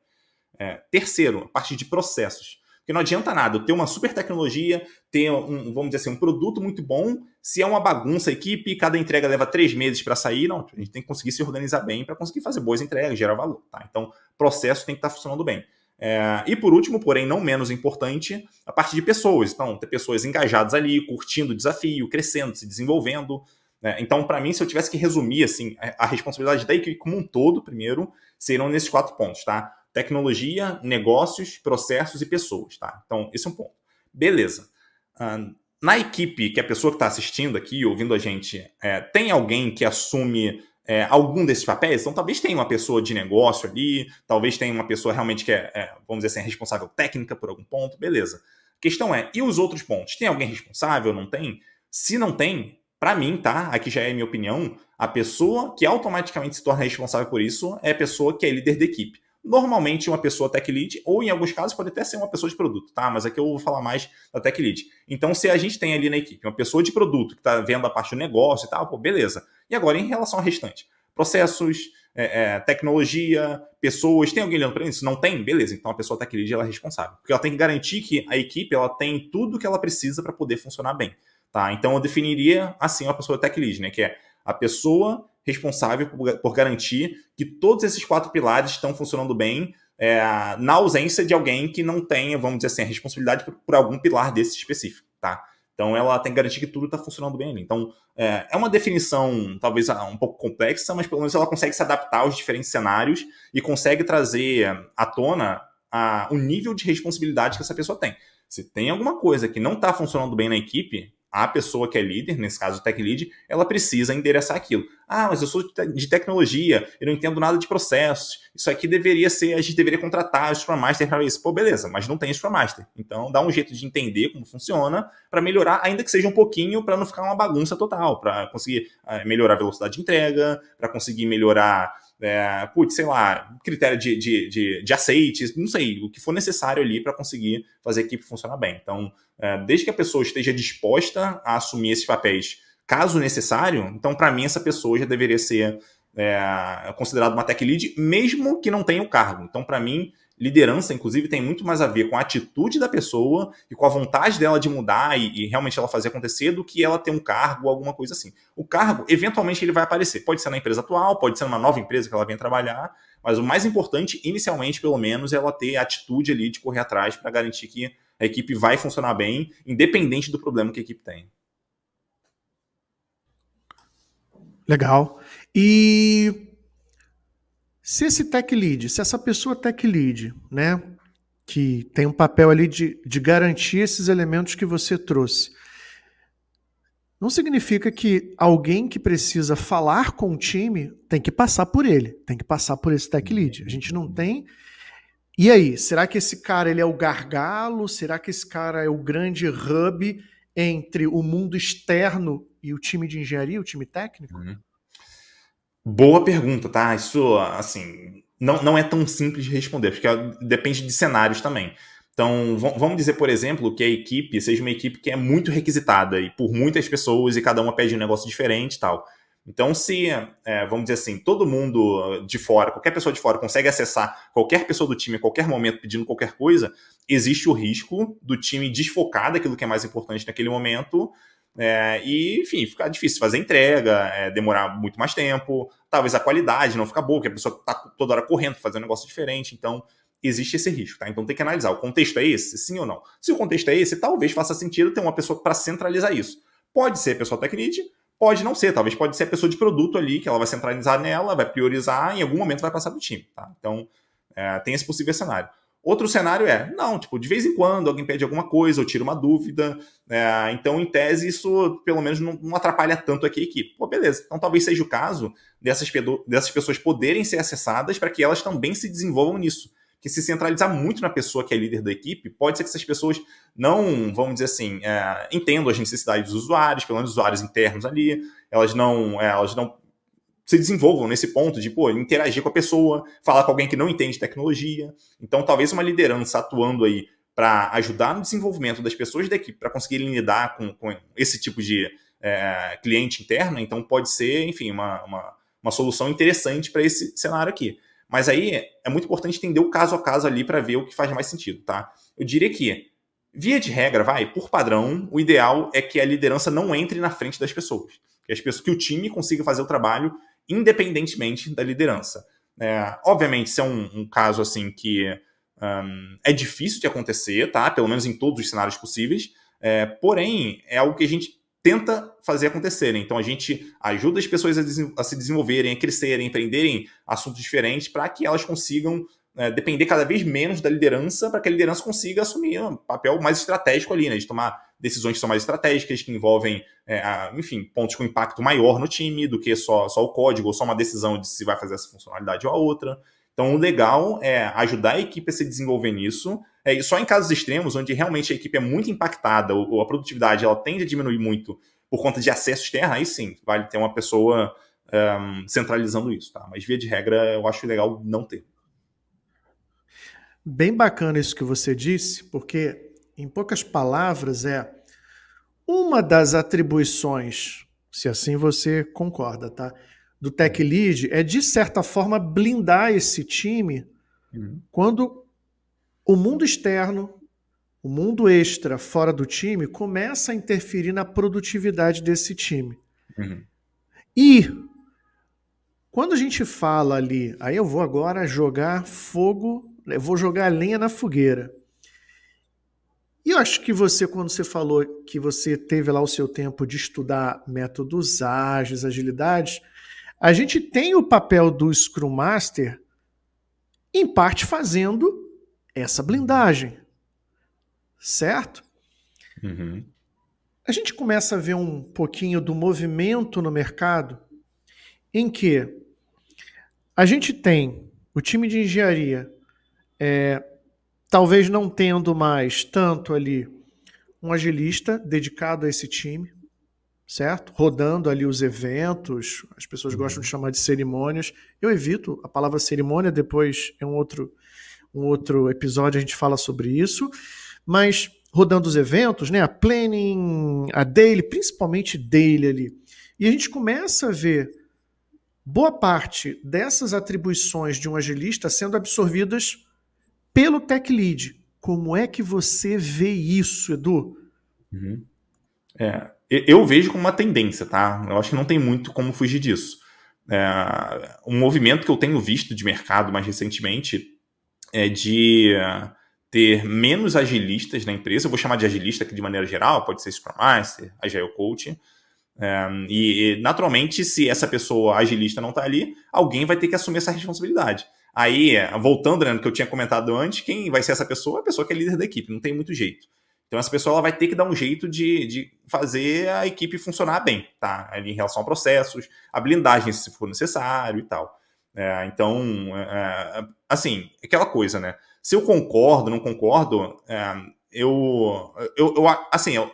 É, terceiro, a parte de processos. Porque não adianta nada ter uma super tecnologia, ter um, vamos dizer assim, um produto muito bom, se é uma bagunça a equipe, cada entrega leva três meses para sair, não, a gente tem que conseguir se organizar bem para conseguir fazer boas entregas, gerar valor. Tá? Então, processo tem que estar tá funcionando bem. É, e por último, porém não menos importante, a parte de pessoas. Então, ter pessoas engajadas ali, curtindo o desafio, crescendo, se desenvolvendo. Né? Então, para mim, se eu tivesse que resumir assim, a responsabilidade da equipe como um todo, primeiro, seriam nesses quatro pontos, tá? Tecnologia, negócios, processos e pessoas, tá? Então, esse é um ponto. Beleza. Uh, na equipe, que a pessoa que está assistindo aqui, ouvindo a gente, é, tem alguém que assume é, algum desses papéis. Então, talvez tenha uma pessoa de negócio ali, talvez tenha uma pessoa realmente que é, é vamos dizer assim, responsável técnica por algum ponto, beleza. A questão é, e os outros pontos? Tem alguém responsável? Não tem? Se não tem, para mim, tá? Aqui já é minha opinião, a pessoa que automaticamente se torna responsável por isso é a pessoa que é líder da equipe. Normalmente uma pessoa tech lead, ou em alguns casos pode até ser uma pessoa de produto, tá? Mas aqui eu vou falar mais da tech lead. Então, se a gente tem ali na equipe uma pessoa de produto que está vendo a parte do negócio e tal, pô, beleza. E agora, em relação ao restante? Processos, é, é, tecnologia, pessoas, tem alguém olhando para isso? Não tem? Beleza, então a pessoa tech lead ela é responsável. Porque ela tem que garantir que a equipe ela tem tudo que ela precisa para poder funcionar bem. Tá? Então eu definiria assim uma pessoa tech lead, né? Que é a pessoa responsável por, por garantir que todos esses quatro pilares estão funcionando bem é, na ausência de alguém que não tenha, vamos dizer assim, a responsabilidade por, por algum pilar desse específico, tá? Então ela tem que garantir que tudo está funcionando bem ali. Então é, é, uma definição talvez um pouco complexa, mas pelo menos ela consegue se adaptar aos diferentes cenários e consegue trazer à tona a, o nível de responsabilidade que essa pessoa tem. Se tem alguma coisa que não está funcionando bem na equipe, a pessoa que é líder, nesse caso o tech lead, ela precisa endereçar aquilo. Ah, mas eu sou de tecnologia, eu não entendo nada de processos. Isso aqui deveria ser, a gente deveria contratar o Scrum Master para isso. Pô, beleza, mas não tem Scrum Master. Então dá um jeito de entender como funciona para melhorar, ainda que seja um pouquinho, para não ficar uma bagunça total, para conseguir eh, melhorar a velocidade de entrega, para conseguir melhorar é, putz, sei lá, critério de, de, de, de aceites, não sei, o que for necessário ali para conseguir fazer a equipe funcionar bem. Então, é, desde que a pessoa esteja disposta a assumir esses papéis, caso necessário, então, para mim, essa pessoa já deveria ser é, considerada uma tech lead, mesmo que não tenha o cargo. Então, para mim, liderança, inclusive, tem muito mais a ver com a atitude da pessoa e com a vontade dela de mudar e, e, realmente ela fazer acontecer do que ela ter um cargo ou alguma coisa assim. O cargo, eventualmente, ele vai aparecer. Pode ser na empresa atual, pode ser numa nova empresa que ela vem trabalhar, mas o mais importante, inicialmente, pelo menos, é ela ter a atitude ali de correr atrás para garantir que a equipe vai funcionar bem, independente do problema que a equipe tem. Legal. E se esse tech lead, se essa pessoa tech lead, né, que tem um papel ali de, de garantir esses elementos que você trouxe, não significa que alguém que precisa falar com o time tem que passar por ele, tem que passar por esse tech lead. A gente não tem. E aí, será que esse cara ele é o gargalo? Será que esse cara é o grande hub entre o mundo externo e o time de engenharia, o time técnico? Uhum. Boa pergunta, tá? Isso, assim, não, não é tão simples de responder, porque depende de cenários também. Então, vamos dizer, por exemplo, que a equipe seja uma equipe que é muito requisitada e por muitas pessoas e cada uma pede um negócio diferente e tal. Então, se, é, vamos dizer assim, todo mundo de fora, qualquer pessoa de fora consegue acessar qualquer pessoa do time a qualquer momento pedindo qualquer coisa, existe o risco do time desfocar daquilo que é mais importante naquele momento é, e, enfim, ficar difícil fazer entrega, é, demorar muito mais tempo, talvez a qualidade não ficar boa, porque a pessoa está toda hora correndo, fazendo um negócio diferente. Então, existe esse risco, tá? Então tem que analisar. O contexto é esse? Sim ou não? Se o contexto é esse, talvez faça sentido ter uma pessoa para centralizar isso. Pode ser a pessoa lead, pode não ser. Talvez pode ser a pessoa de produto ali, que ela vai centralizar nela, vai priorizar, em algum momento vai passar o time, tá? Então, é, tem esse possível cenário. Outro cenário é, não, tipo, de vez em quando alguém pede alguma coisa, ou tira uma dúvida, é, então, em tese, isso pelo menos não, não, atrapalha tanto aqui a equipe. Pô, beleza. Então, talvez seja o caso dessas, dessas pessoas poderem ser acessadas para que elas também se desenvolvam nisso. Que se centralizar muito na pessoa que é líder da equipe, pode ser que essas pessoas não, vamos dizer assim, é, entendam as necessidades dos usuários, pelo menos usuários internos ali, elas não, é, elas não se desenvolvam nesse ponto de pô, interagir com a pessoa, falar com alguém que não entende tecnologia. Então, talvez uma liderança atuando aí para ajudar no desenvolvimento das pessoas da equipe, para conseguirem lidar com, com esse tipo de é, cliente interno, então pode ser, enfim, uma, uma, uma solução interessante para esse cenário aqui. Mas aí é muito importante entender o caso a caso ali para ver o que faz mais sentido, tá? Eu diria que, via de regra, vai, por padrão, o ideal é que a liderança não entre na frente das pessoas. Que, as pessoas, que o time consiga fazer o trabalho independentemente da liderança. É, obviamente, isso é um, um caso assim que um, é difícil de acontecer, tá? Pelo menos em todos os cenários possíveis. É, porém, é algo que a gente tenta fazer acontecer. Né? Então a gente ajuda as pessoas a, a, se desenvolverem, a crescerem, a empreenderem assuntos diferentes para que elas consigam é, depender cada vez menos da liderança, para que a liderança consiga assumir um papel mais estratégico ali, né? De tomar decisões que são mais estratégicas, que envolvem, é, a, enfim, pontos com impacto maior no time do que só, só o código ou só uma decisão de se vai fazer essa funcionalidade ou a outra. Então, o legal é ajudar a equipe a se desenvolver nisso. É, só em casos extremos, onde realmente a equipe é muito impactada ou, ou a produtividade ela tende a diminuir muito por conta de acesso externo, aí sim, vale ter uma pessoa um, centralizando isso. Tá? Mas, via de regra, eu acho legal não ter. Bem bacana isso que você disse, porque em poucas palavras, é uma das atribuições, se assim você concorda, tá? Do Tech Lead é, de certa forma, blindar esse time uhum. quando o mundo externo, o mundo extra fora do time começa a interferir na produtividade desse time. Uhum. E quando a gente fala ali, aí eu vou agora jogar fogo, eu vou jogar lenha na fogueira. E eu acho que você, quando você falou que você teve lá o seu tempo de estudar métodos ágeis, agilidades, a gente tem o papel do Scrum Master, em parte fazendo essa blindagem. Certo? Uhum. A gente começa a ver um pouquinho do movimento no mercado em que a gente tem o time de engenharia é, talvez não tendo mais tanto ali um agilista dedicado a esse time, certo? Rodando ali os eventos, as pessoas uhum. gostam de chamar de cerimônias. Eu evito a palavra cerimônia, depois é um outro, um outro episódio a gente fala sobre isso, mas rodando os eventos, né? A planning, a daily, principalmente daily ali. E a gente começa a ver boa parte dessas atribuições de um agilista sendo absorvidas pelo tech lead. Como é que você vê isso, Edu? Uhum. É, eu vejo como uma tendência, tá? Eu acho que não tem muito como fugir disso. É, um movimento que eu tenho visto de mercado mais recentemente é de ter menos agilistas na empresa. Eu vou chamar de agilista aqui de maneira geral, pode ser Scrum Master, Agile Coach. É, e, naturalmente, se essa pessoa agilista não está ali, alguém vai ter que assumir essa responsabilidade. Aí, voltando né, no que eu tinha comentado antes, quem vai ser essa pessoa? A pessoa que é líder da equipe, não tem muito jeito. Então, essa pessoa ela vai ter que dar um jeito de, de fazer a equipe funcionar bem, tá? Ali em relação a processos, a blindagem, se for necessário e tal. É, então, é, é assim, aquela coisa, né? Se eu concordo, não concordo, é, eu, eu, eu, assim, eu,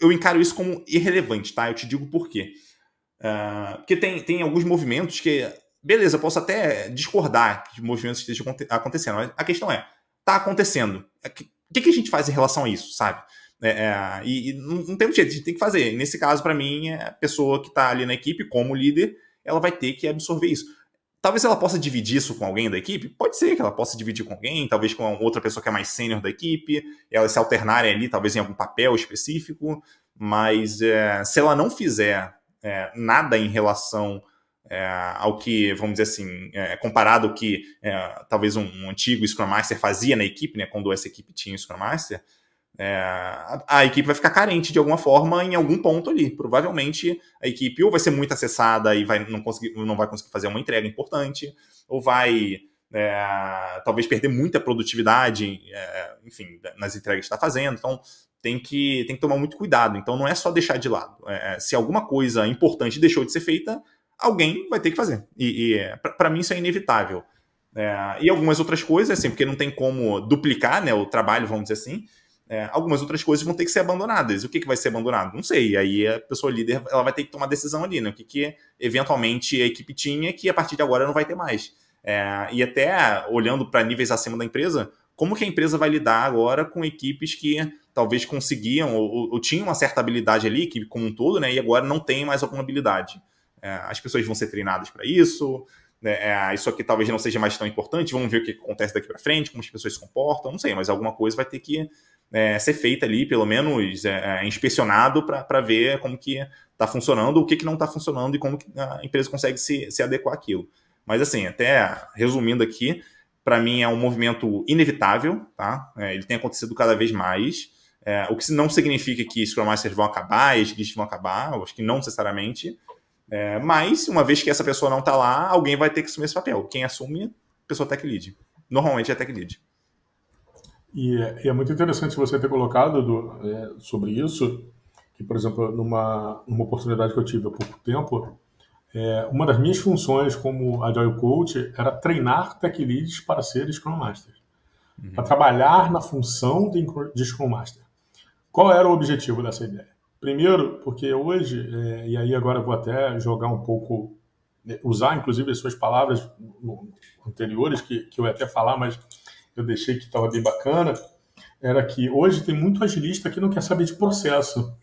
eu encaro isso como irrelevante, tá? Eu te digo por quê. É, porque tem, tem alguns movimentos que beleza, posso até discordar que movimentos estejam acontecendo, mas a questão é, tá acontecendo. É o que, que a gente faz em relação a isso, sabe? É, é, e, e, não tem jeito, a gente tem que fazer. Nesse caso, para mim, é a pessoa que está ali na equipe, como líder, ela vai ter que absorver isso. Talvez ela possa dividir isso com alguém da equipe? Pode ser que ela possa dividir com alguém, talvez com outra pessoa que é mais sênior da equipe, elas se alternarem ali, talvez em algum papel específico, mas é, se ela não fizer é, nada em relação é, ao que, vamos dizer assim, é, comparado ao que é, talvez um, um, antigo Scrum Master fazia na equipe, né, quando essa equipe tinha Scrum Master, é, a, a, equipe vai ficar carente de alguma forma em algum ponto ali. Provavelmente a equipe ou vai ser muito acessada e vai, não, conseguir, não vai conseguir fazer uma entrega importante, ou vai é, talvez perder muita produtividade, é, enfim, nas entregas que está fazendo. Então tem que, tem que tomar muito cuidado. Então não é só deixar de lado. se alguma coisa importante deixou de ser feita, alguém vai ter que fazer. E, e para mim isso é inevitável. É, e algumas outras coisas, assim, porque não tem como duplicar né, o trabalho, vamos dizer assim, é, algumas outras coisas vão ter que ser abandonadas. O que, que vai ser abandonado? Não sei. Aí a pessoa líder ela vai ter que tomar decisão ali, né? O que, que eventualmente a equipe tinha que a partir de agora não vai ter mais. É, e até olhando para níveis acima da empresa, como que a empresa vai lidar agora com equipes que talvez conseguiam ou, ou tinham uma certa habilidade ali, equipe como um todo, né? E agora não tem mais alguma habilidade. É, as pessoas vão ser treinadas para isso. Né, é, isso aqui talvez não seja mais tão importante. Vamos ver o que acontece daqui para frente, como as pessoas se comportam. Não sei, mas alguma coisa vai ter que é, ser feita ali, pelo menos é, é inspecionado para ver como que está funcionando, o que, que não está funcionando e como a empresa consegue se, se adequar àquilo. Mas assim, até resumindo aqui, para mim é um movimento inevitável, tá? É, ele tem acontecido cada vez mais. É, o que não significa que Scrum Masters vão acabar, eles vão acabar, eu acho que não necessariamente, é, mas, uma vez que essa pessoa não está lá, alguém vai ter que assumir esse papel. Quem assume? A pessoa tech lead. Normalmente é tech lead. E é, e é muito interessante você ter colocado do, é, sobre isso, que, por exemplo, numa, numa oportunidade que eu tive há pouco tempo, é, uma das minhas funções como Agile Coach era treinar tech leads para ser Scrum Master. Uhum. Para trabalhar na função de, de Scrum Master. Qual era o objetivo dessa ideia? Primeiro, porque hoje, é, e aí agora vou até jogar um pouco, né, usar inclusive as suas palavras anteriores, que, que eu ia até falar, mas eu deixei que estava bem bacana, era que hoje tem muito agilista que não quer saber de processo.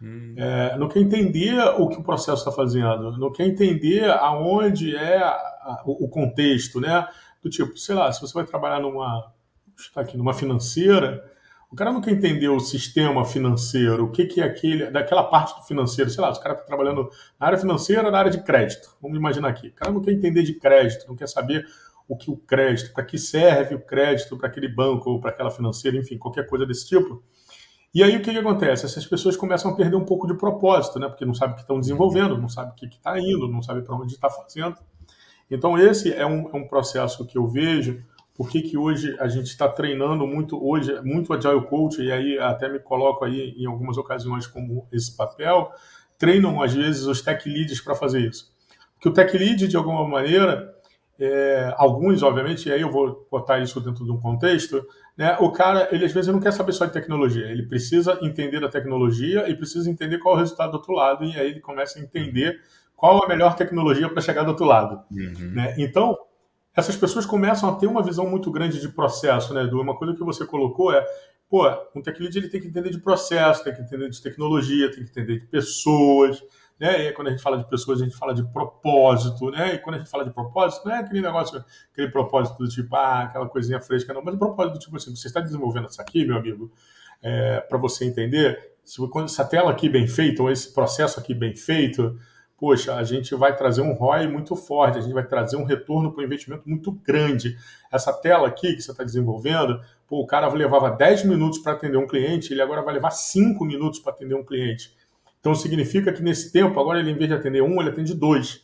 Hum. É, não quer entender o que o processo está fazendo, não quer entender aonde é a, a, o contexto, né? Do tipo, sei lá, se você vai trabalhar numa, está aqui, numa financeira, o cara não quer entender o sistema financeiro, o que, que é aquele, daquela parte do financeiro, sei lá, os caras estão trabalhando na área financeira, na área de crédito. Vamos imaginar aqui. O cara não quer entender de crédito, não quer saber o que o crédito, para que serve o crédito para aquele banco ou para aquela financeira, enfim, qualquer coisa desse tipo. E aí o que, que acontece? Essas pessoas começam a perder um pouco de propósito, né? Porque não sabem o que estão desenvolvendo, não sabem o que está indo, não sabem para onde está fazendo. Então esse é um, é um processo que eu vejo por que, que hoje a gente está treinando muito hoje muito agile coach e aí até me coloco aí em algumas ocasiões como esse papel treinam às vezes os tech leads para fazer isso porque o tech lead de alguma maneira é, alguns obviamente e aí eu vou botar isso dentro de um contexto né o cara ele às vezes não quer saber só de tecnologia ele precisa entender a tecnologia e precisa entender qual é o resultado do outro lado e aí ele começa a entender qual a melhor tecnologia para chegar do outro lado uhum. né? então essas pessoas começam a ter uma visão muito grande de processo, né, Edu? Uma coisa que você colocou é, pô, um tech lead ele tem que entender de processo, tem que entender de tecnologia, tem que entender de pessoas, né? E quando a gente fala de pessoas, a gente fala de propósito, né? E quando a gente fala de propósito, não é aquele negócio, aquele propósito do tipo, ah, aquela coisinha fresca, não, mas o propósito do tipo assim, você está desenvolvendo isso aqui, meu amigo, é, para você entender, se, essa tela aqui bem feita, ou esse processo aqui bem feito, poxa, a gente vai trazer um ROI muito forte, a gente vai trazer um retorno para o investimento muito grande. Essa tela aqui que você está desenvolvendo, pô, o cara levava 10 minutos para atender um cliente, ele agora vai levar 5 minutos para atender um cliente. Então significa que nesse tempo, agora ele, em vez de atender um, ele atende dois.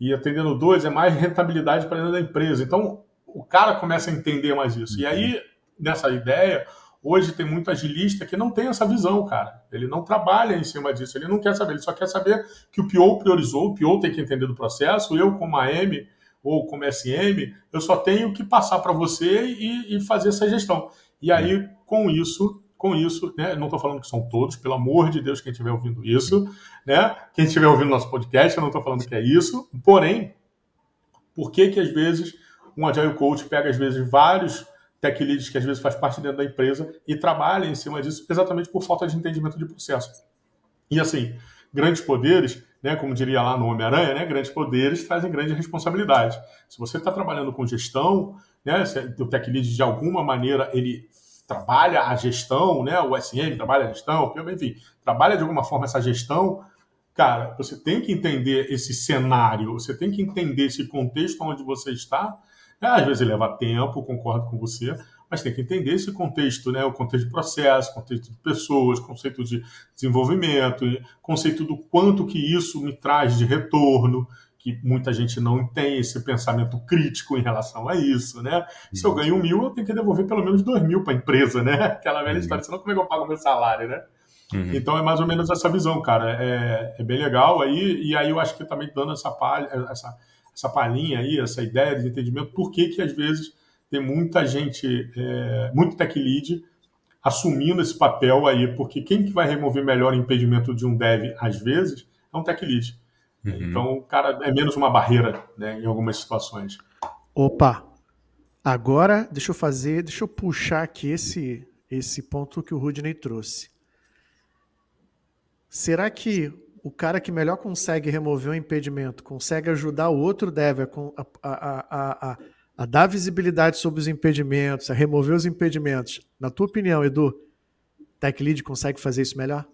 E atendendo dois é mais rentabilidade para dentro da empresa. Então o cara começa a entender mais isso. E aí, nessa ideia, Hoje tem muito agilista que não tem essa visão, cara. Ele não trabalha em cima disso, ele não quer saber, ele só quer saber que o PO priorizou, o PO tem que entender do processo, eu como AM ou como SM, eu só tenho que passar para você e, e, fazer essa gestão. E aí, com isso, com isso, né, não estou falando que são todos, pelo amor de Deus, quem estiver ouvindo isso, né, quem estiver ouvindo nosso podcast, eu não estou falando que é isso, porém, por que que às vezes um Agile Coach pega às vezes vários tech leads que às vezes faz parte dentro da empresa e trabalha em cima disso exatamente por falta de entendimento de processo. E assim, grandes poderes, né, como diria lá no Homem-Aranha, né, grandes poderes trazem grande responsabilidade. Se você está trabalhando com gestão, né, o tech lead de alguma maneira ele trabalha a gestão, né, o SM trabalha a gestão, enfim, trabalha de alguma forma essa gestão, cara, você tem que entender esse cenário, você tem que entender esse contexto onde você está é, às vezes leva tempo, concordo com você, mas tem que entender esse contexto, né? O contexto de processo, contexto de pessoas, conceito de desenvolvimento, conceito do quanto que isso me traz de retorno, que muita gente não tem esse pensamento crítico em relação a isso, né? Se eu ganho mil, eu tenho que devolver pelo menos dois mil para a empresa, né? Aquela velha uhum. história, senão como é que eu pago meu salário, né? Uhum. Então é mais ou menos essa visão, cara. É, é bem legal aí, e aí eu acho que também dando essa palha, essa essa palhinha aí, essa ideia de entendimento, por que, que às vezes tem muita gente, é, muito tech lead, assumindo esse papel aí, porque quem que vai remover melhor o impedimento de um dev, às vezes, é um tech lead. Uhum. Então, o cara é menos uma barreira né, em algumas situações. Opa! Agora, deixa eu fazer, deixa eu puxar aqui esse, esse ponto que o Rudney trouxe. Será que o cara que melhor consegue remover um impedimento, consegue ajudar o outro dev a, a, a, a, dar visibilidade sobre os impedimentos, a remover os impedimentos. Na tua opinião, Edu, Tech Lead consegue fazer isso melhor?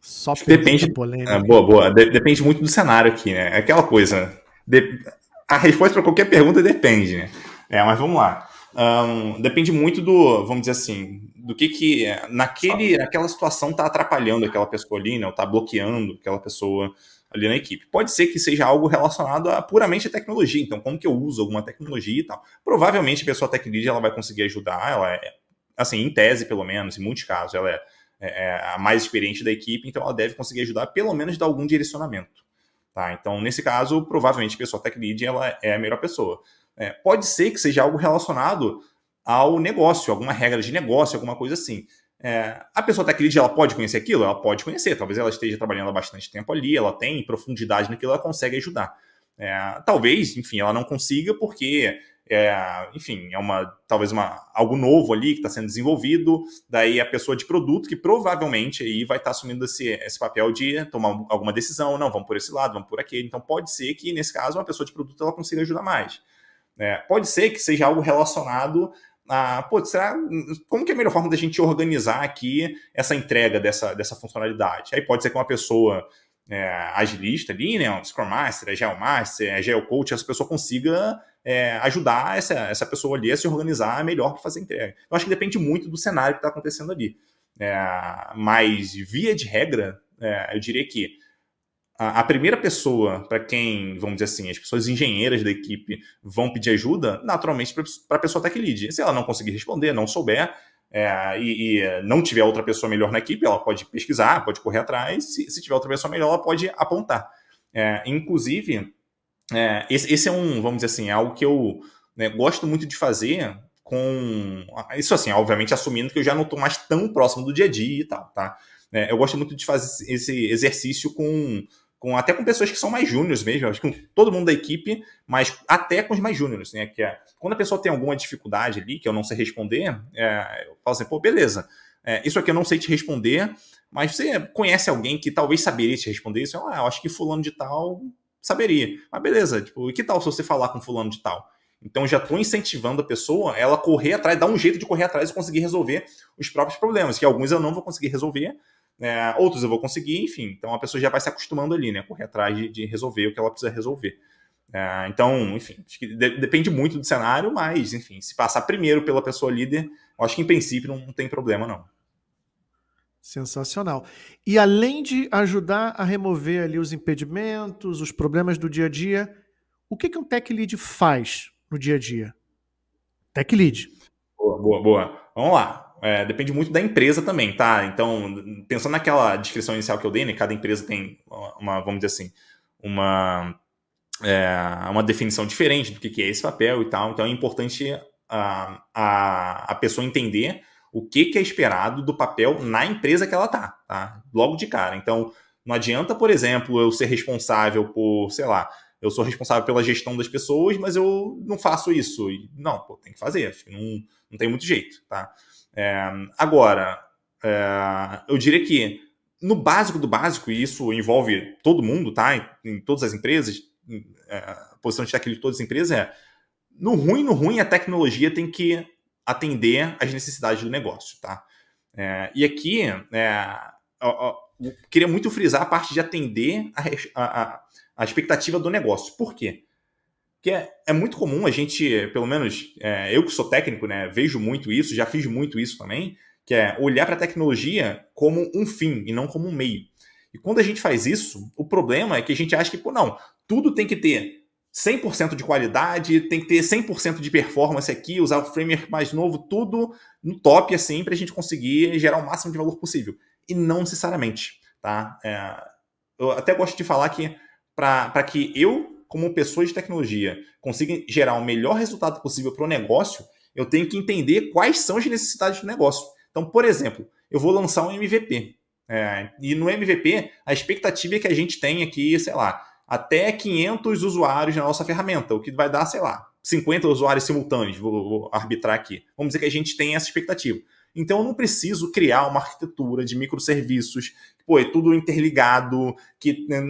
Só depende. Polêmica. É, boa, boa. De, depende muito do cenário aqui, né? É aquela coisa. De, a resposta para qualquer pergunta depende, né? É, mas vamos lá. Um, depende muito do, vamos dizer assim, do que que naquele, naquela situação está atrapalhando aquela pessoa ali, né, ou está bloqueando aquela pessoa ali na equipe. Pode ser que seja algo relacionado a puramente a tecnologia, então como que eu uso alguma tecnologia e tal. Provavelmente a pessoa tech lead ela vai conseguir ajudar, ela é, assim, em tese pelo menos, em muitos casos, ela é, é, é a mais experiente da equipe, então ela deve conseguir ajudar pelo menos dar algum direcionamento. Tá? Então, nesse caso, provavelmente a pessoa tech lead ela é a melhor pessoa. É, pode ser que seja algo relacionado ao negócio, alguma regra de negócio, alguma coisa assim. É, a pessoa tech lead, ela pode conhecer aquilo? Ela pode conhecer. Talvez ela esteja trabalhando há bastante tempo ali, ela tem profundidade naquilo, ela consegue ajudar. É, talvez, enfim, ela não consiga porque, é, enfim, é uma talvez uma, algo novo ali que está sendo desenvolvido. Daí a pessoa de produto que provavelmente aí vai estar tá assumindo esse, esse papel de tomar alguma decisão. Não, vamos por esse lado, vamos por aquele. Então pode ser que nesse caso uma pessoa de produto ela consiga ajudar mais. É, pode ser que seja algo relacionado a, pô, será, como que é a melhor forma da gente organizar aqui essa entrega dessa, dessa funcionalidade? Aí pode ser que uma pessoa é, agilista ali, né, um Scrum Master, Agile Master, Agile Coach, essa pessoa consiga é, ajudar essa, essa pessoa ali a se organizar melhor para fazer a entrega. Eu acho que depende muito do cenário que está acontecendo ali. É, mas, via de regra, é, eu diria que a, primeira pessoa para quem, vamos dizer assim, as pessoas engenheiras da equipe vão pedir ajuda, naturalmente, para a pessoa tech lead. Se ela não conseguir responder, não souber, é, e, e, não tiver outra pessoa melhor na equipe, ela pode pesquisar, pode correr atrás. Se, se tiver outra pessoa melhor, ela pode apontar. É, inclusive, é, esse, esse, é um, vamos dizer assim, algo que eu né, gosto muito de fazer com. Isso assim, obviamente, assumindo que eu já não estou mais tão próximo do dia a dia e tal, tá? É, eu gosto muito de fazer esse exercício com com até com pessoas que são mais júniores mesmo, acho que com todo mundo da equipe, mas até com os mais júniores, né? Que é, quando a pessoa tem alguma dificuldade ali, que eu não sei responder, é, eu falo assim, pô, beleza, é, isso aqui eu não sei te responder, mas você conhece alguém que talvez saberia te responder isso? Ah, eu acho que fulano de tal saberia. Mas beleza, tipo, e que tal se você falar com fulano de tal? Então já estou incentivando a pessoa ela correr atrás, dar um jeito de correr atrás e conseguir resolver os próprios problemas, que alguns eu não vou conseguir resolver, é, outros eu vou conseguir, enfim. Então a pessoa já vai se acostumando ali, né? Correr atrás de, de resolver o que ela precisa resolver. É, então, enfim, acho que de, depende muito do cenário, mas, enfim, se passar primeiro pela pessoa líder, eu acho que em princípio não, não tem problema, não. Sensacional. E além de ajudar a remover ali os impedimentos, os problemas do dia a dia, o que, que um tech lead faz no dia a dia? Tech lead. Boa, boa, boa. Vamos lá. É, depende muito da empresa também, tá? Então, pensando naquela descrição inicial que eu dei, né? Cada empresa tem uma, vamos dizer assim, uma, é, uma definição diferente do que é esse papel e tal. Então, é importante a, a, a pessoa entender o que, que é esperado do papel na empresa que ela tá, tá? Logo de cara. Então, não adianta, por exemplo, eu ser responsável por, sei lá, eu sou responsável pela gestão das pessoas, mas eu não faço isso. Não, pô, tem que fazer. Não, não tem muito jeito, tá? É, agora, é, eu diria que no básico do básico, e isso envolve todo mundo, tá? Em, em todas as empresas, é, a posição de técnico de todas as empresas é no ruim, no ruim, a tecnologia tem que atender às necessidades do negócio, tá? É, e aqui, é, queria muito frisar a parte de atender a, a, a expectativa do negócio. Por quê? Que é, é muito comum a gente, pelo menos é, eu que sou técnico, né, vejo muito isso, já fiz muito isso também, que é olhar para a tecnologia como um fim e não como um meio. E quando a gente faz isso, o problema é que a gente acha que, pô, não, tudo tem que ter 100% de qualidade, tem que ter 100% de performance aqui, usar o framework mais novo, tudo no top, assim, para a gente conseguir gerar o máximo de valor possível. E não necessariamente, tá? É, eu até gosto de falar que para que eu como pessoa de tecnologia, consiga gerar o melhor resultado possível para o negócio, eu tenho que entender quais são as necessidades do negócio. Então, por exemplo, eu vou lançar um MVP. É, e no MVP, a expectativa é que a gente tenha aqui, sei lá, até 500 usuários na nossa ferramenta, o que vai dar, sei lá, 50 usuários simultâneos, vou, vou arbitrar aqui. Vamos dizer que a gente tem essa expectativa. Então eu não preciso criar uma arquitetura de microserviços, pô, é tudo interligado, que né,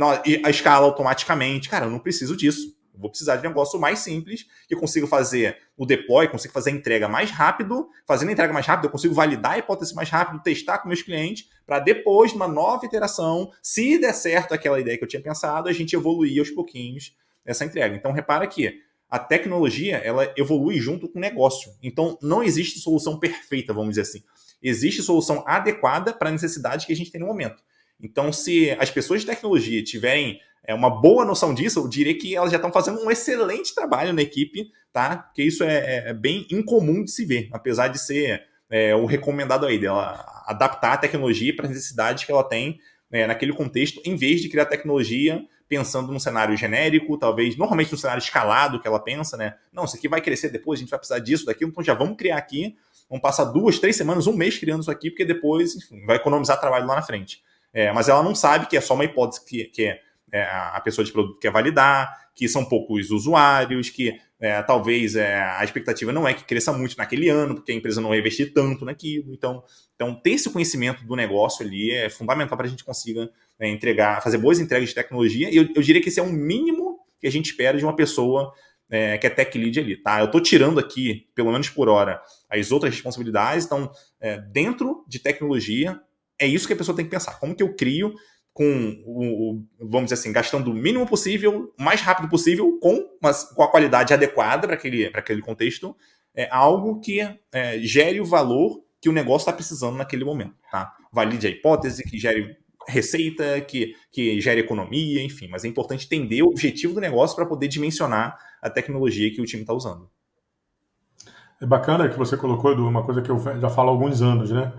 a escala automaticamente. Cara, eu não preciso disso. Eu vou precisar de um negócio mais simples, que eu consigo fazer o deploy, consigo fazer a entrega mais rápido. Fazendo a entrega mais rápido, eu consigo validar a hipótese mais rápido, testar com meus clientes, para depois, numa nova iteração, se der certo aquela ideia que eu tinha pensado, a gente evoluir aos pouquinhos essa entrega. Então, repara que a tecnologia ela evolui junto com o negócio. Então, não existe solução perfeita, vamos dizer assim. Existe solução adequada para a necessidade que a gente tem no momento. Então, se as pessoas de tecnologia tiverem é, uma boa noção disso, eu diria que elas já estão fazendo um excelente trabalho na equipe, tá? Porque isso é, é, é bem incomum de se ver, apesar de ser é, o recomendado aí, dela adaptar a tecnologia para as necessidades que ela tem é, naquele contexto, em vez de criar tecnologia pensando num cenário genérico, talvez, normalmente no cenário escalado que ela pensa, né? Não, isso aqui vai crescer depois, a gente vai precisar disso, daquilo, então já vamos criar aqui, vamos passar duas, três semanas, um mês criando isso aqui, porque depois, enfim, vai economizar trabalho lá na frente. É, mas ela não sabe que é só uma hipótese que, que é, é, a pessoa de produto quer validar, que são poucos usuários, que é, talvez é, a expectativa não é que cresça muito naquele ano, porque a empresa não vai investir tanto naquilo. Então, então ter esse conhecimento do negócio ali é fundamental para a gente consiga é, entregar, fazer boas entregas de tecnologia. E eu, eu, diria que esse é um mínimo que a gente espera de uma pessoa é, que é tech lead ali, tá? Eu estou tirando aqui, pelo menos por hora, as outras responsabilidades. Então, é, dentro de tecnologia, é isso que a pessoa tem que pensar. Como que eu crio com o, vamos dizer assim, gastando o mínimo possível, o mais rápido possível, com, mas, com a qualidade adequada para aquele, aquele contexto, é algo que é, gere o valor que o negócio está precisando naquele momento, tá? Valide a hipótese, que gere receita, que, que gere economia, enfim, mas é importante entender o objetivo do negócio para poder dimensionar a tecnologia que o time está usando. É bacana que você colocou, Edu, uma coisa que eu já falo há alguns anos, né?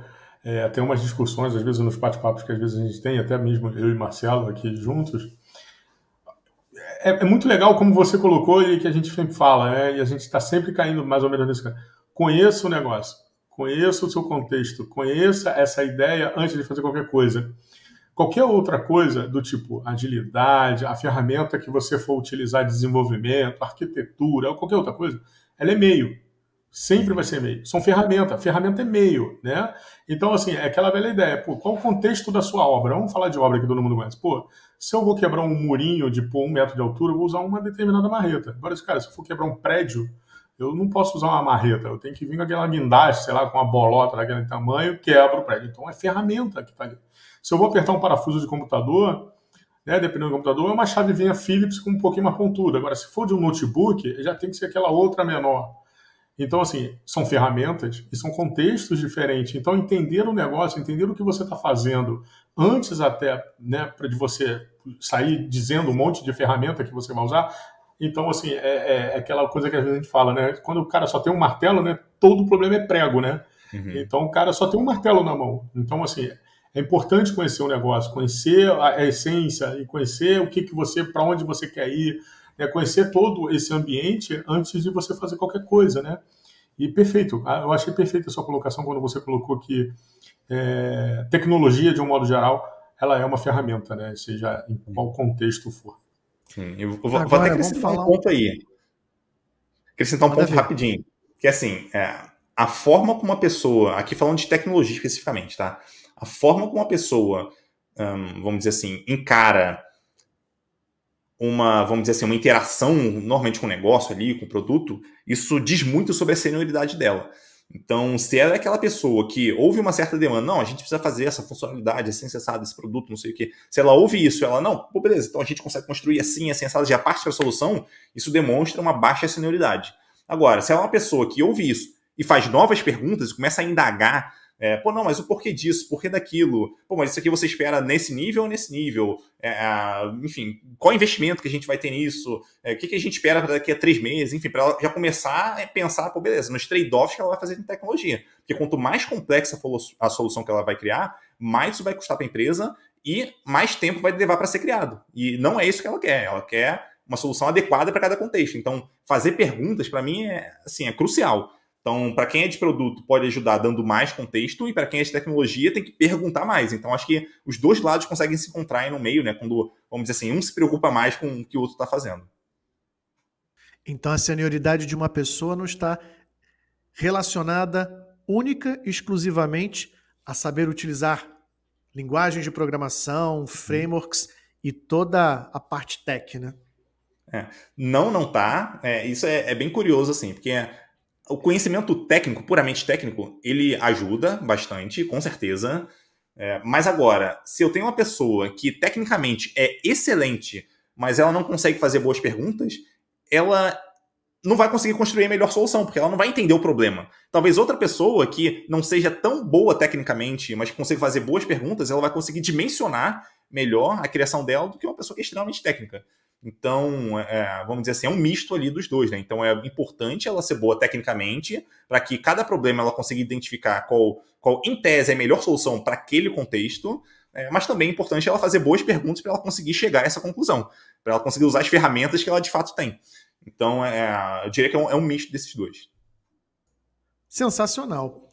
É, tem umas discussões, às vezes, nos bate-papos que às vezes a gente tem, até mesmo eu e Marcelo aqui juntos. É, é muito legal como você colocou e que a gente sempre fala, né? e a gente está sempre caindo mais ou menos nesse caso. Conheça o negócio, conheça o seu contexto, conheça essa ideia antes de fazer qualquer coisa. Qualquer outra coisa do tipo agilidade, a ferramenta que você for utilizar de desenvolvimento, arquitetura, ou qualquer outra coisa, ela é meio. Sempre vai ser meio. São ferramentas. Ferramenta é meio, né? Então, assim, é aquela velha ideia. Pô, qual o contexto da sua obra? Vamos falar de obra que todo mundo conhece. Pô, se eu vou quebrar um murinho de pô, um metro de altura, eu vou usar uma determinada marreta. Agora, cara, se eu for quebrar um prédio, eu não posso usar uma marreta. Eu tenho que vir com aquela guindaste, sei lá, com uma bolota daquele tamanho, quebro o prédio. Então, é ferramenta que está ali. Se eu vou apertar um parafuso de computador, né, dependendo do computador, é uma chavezinha Philips com um pouquinho mais pontuda. Agora, se for de um notebook, já tem que ser aquela outra menor. Então, assim, são ferramentas e são contextos diferentes. Então, entender o negócio, entender o que você está fazendo antes até né, de você sair dizendo um monte de ferramenta que você vai usar. Então, assim, é, é, é aquela coisa que a gente fala, né? Quando o cara só tem um martelo, né? Todo problema é prego, né? Uhum. Então, o cara só tem um martelo na mão. Então, assim, é importante conhecer o negócio, conhecer a essência e conhecer o que, que você, para onde você quer ir, é conhecer todo esse ambiente antes de você fazer qualquer coisa, né? E perfeito, ah, eu achei perfeita a sua colocação quando você colocou que é, tecnologia, de um modo geral, ela é uma ferramenta, né? Seja em qual contexto for. Sim, eu vou, Agora, vou até acrescentar um ponto aí. Acrescentar um Pode ponto ver. rapidinho. Que assim, é, a forma como uma pessoa, aqui falando de tecnologia especificamente, tá? A forma como uma pessoa, hum, vamos dizer assim, encara uma, vamos dizer assim, uma interação normalmente com o negócio ali, com o produto, isso diz muito sobre a senioridade dela. Então, se ela é aquela pessoa que ouve uma certa demanda, não, a gente precisa fazer essa funcionalidade, assim, acessado esse produto, não sei o quê. Se ela ouve isso, ela, não, pô, beleza, então a gente consegue construir assim, assim, acessado, já parte para a solução, isso demonstra uma baixa senioridade. Agora, se ela é uma pessoa que ouve isso e faz novas perguntas e começa a indagar é, pô, não, mas o porquê disso, porquê daquilo? Pô, mas isso aqui você espera nesse nível ou nesse nível? É, enfim, qual investimento que a gente vai ter nisso? É, o que, que a gente espera daqui a três meses? Enfim, para ela já começar a pensar, pô, beleza, nos trade-offs que ela vai fazer em tecnologia. Porque quanto mais complexa for a solução que ela vai criar, mais isso vai custar para a empresa e mais tempo vai levar para ser criado. E não é isso que ela quer. Ela quer uma solução adequada para cada contexto. Então, fazer perguntas, para mim, é, assim, é crucial. Então, para quem é de produto, pode ajudar dando mais contexto, e para quem é de tecnologia, tem que perguntar mais. Então, acho que os dois lados conseguem se encontrar aí no meio, né? Quando, vamos dizer assim, um se preocupa mais com o que o outro está fazendo. Então, a senioridade de uma pessoa não está relacionada única e exclusivamente a saber utilizar linguagens de programação, frameworks e toda a parte tech, né? É. Não, não tá. É, isso é, é, bem curioso, assim, porque o conhecimento técnico, puramente técnico, ele ajuda bastante, com certeza. É, mas agora, se eu tenho uma pessoa que tecnicamente é excelente, mas ela não consegue fazer boas perguntas, ela não vai conseguir construir a melhor solução, porque ela não vai entender o problema. Talvez outra pessoa que não seja tão boa tecnicamente, mas que consiga fazer boas perguntas, ela vai conseguir dimensionar melhor a criação dela do que uma pessoa que é extremamente técnica. Então, é, vamos dizer assim, é um misto ali dos dois, né? Então é importante ela ser boa tecnicamente, para que cada problema ela consiga identificar qual, qual em tese, é a melhor solução para aquele contexto, é, mas também é importante ela fazer boas perguntas para ela conseguir chegar a essa conclusão, para ela conseguir usar as ferramentas que ela de fato tem. Então, é, eu diria que é um, é um misto desses dois. Sensacional.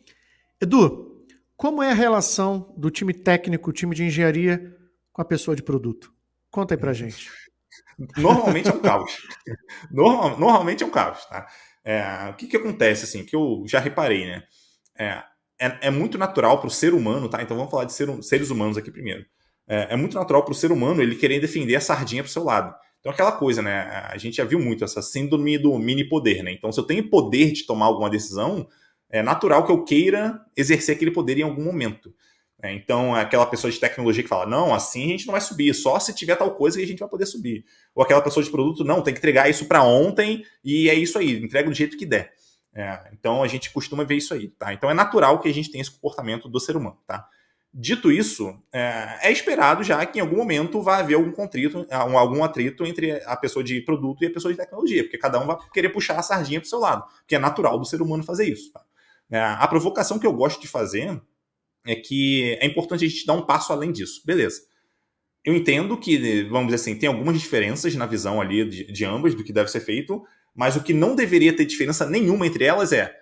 Edu, como é a relação do time técnico, time de engenharia, com a pessoa de produto? Conta aí pra gente. Normalmente é um caos. Normal, normalmente é um caos, tá? É, o que, que acontece, assim, que eu já reparei, né? É, é, é muito natural para o ser humano, tá? Então vamos falar de ser, seres humanos aqui primeiro. É, é muito natural para o ser humano ele querer defender a sardinha para o seu lado. Então, aquela coisa, né? A gente já viu muito essa síndrome do mini poder, né? Então, se eu tenho poder de tomar alguma decisão, é natural que eu queira exercer aquele poder em algum momento. Né? Então, aquela pessoa de tecnologia que fala, não, assim a gente não vai subir, só se tiver tal coisa que a gente vai poder subir. Ou aquela pessoa de produto, não, tem que entregar isso para ontem e é isso aí, entrega do jeito que der. É, então, a gente costuma ver isso aí, tá? Então, é natural que a gente tenha esse comportamento do ser humano, tá? Dito isso, é, é, esperado já que em algum momento vai haver algum contrito, algum atrito entre a pessoa de produto e a pessoa de tecnologia, porque cada um vai querer puxar a sardinha para o seu lado, porque é natural do ser humano fazer isso. Tá? É, a provocação que eu gosto de fazer é que é importante a gente dar um passo além disso. Beleza. Eu entendo que, vamos dizer assim, tem algumas diferenças na visão ali de, de ambas do que deve ser feito, mas o que não deveria ter diferença nenhuma entre elas é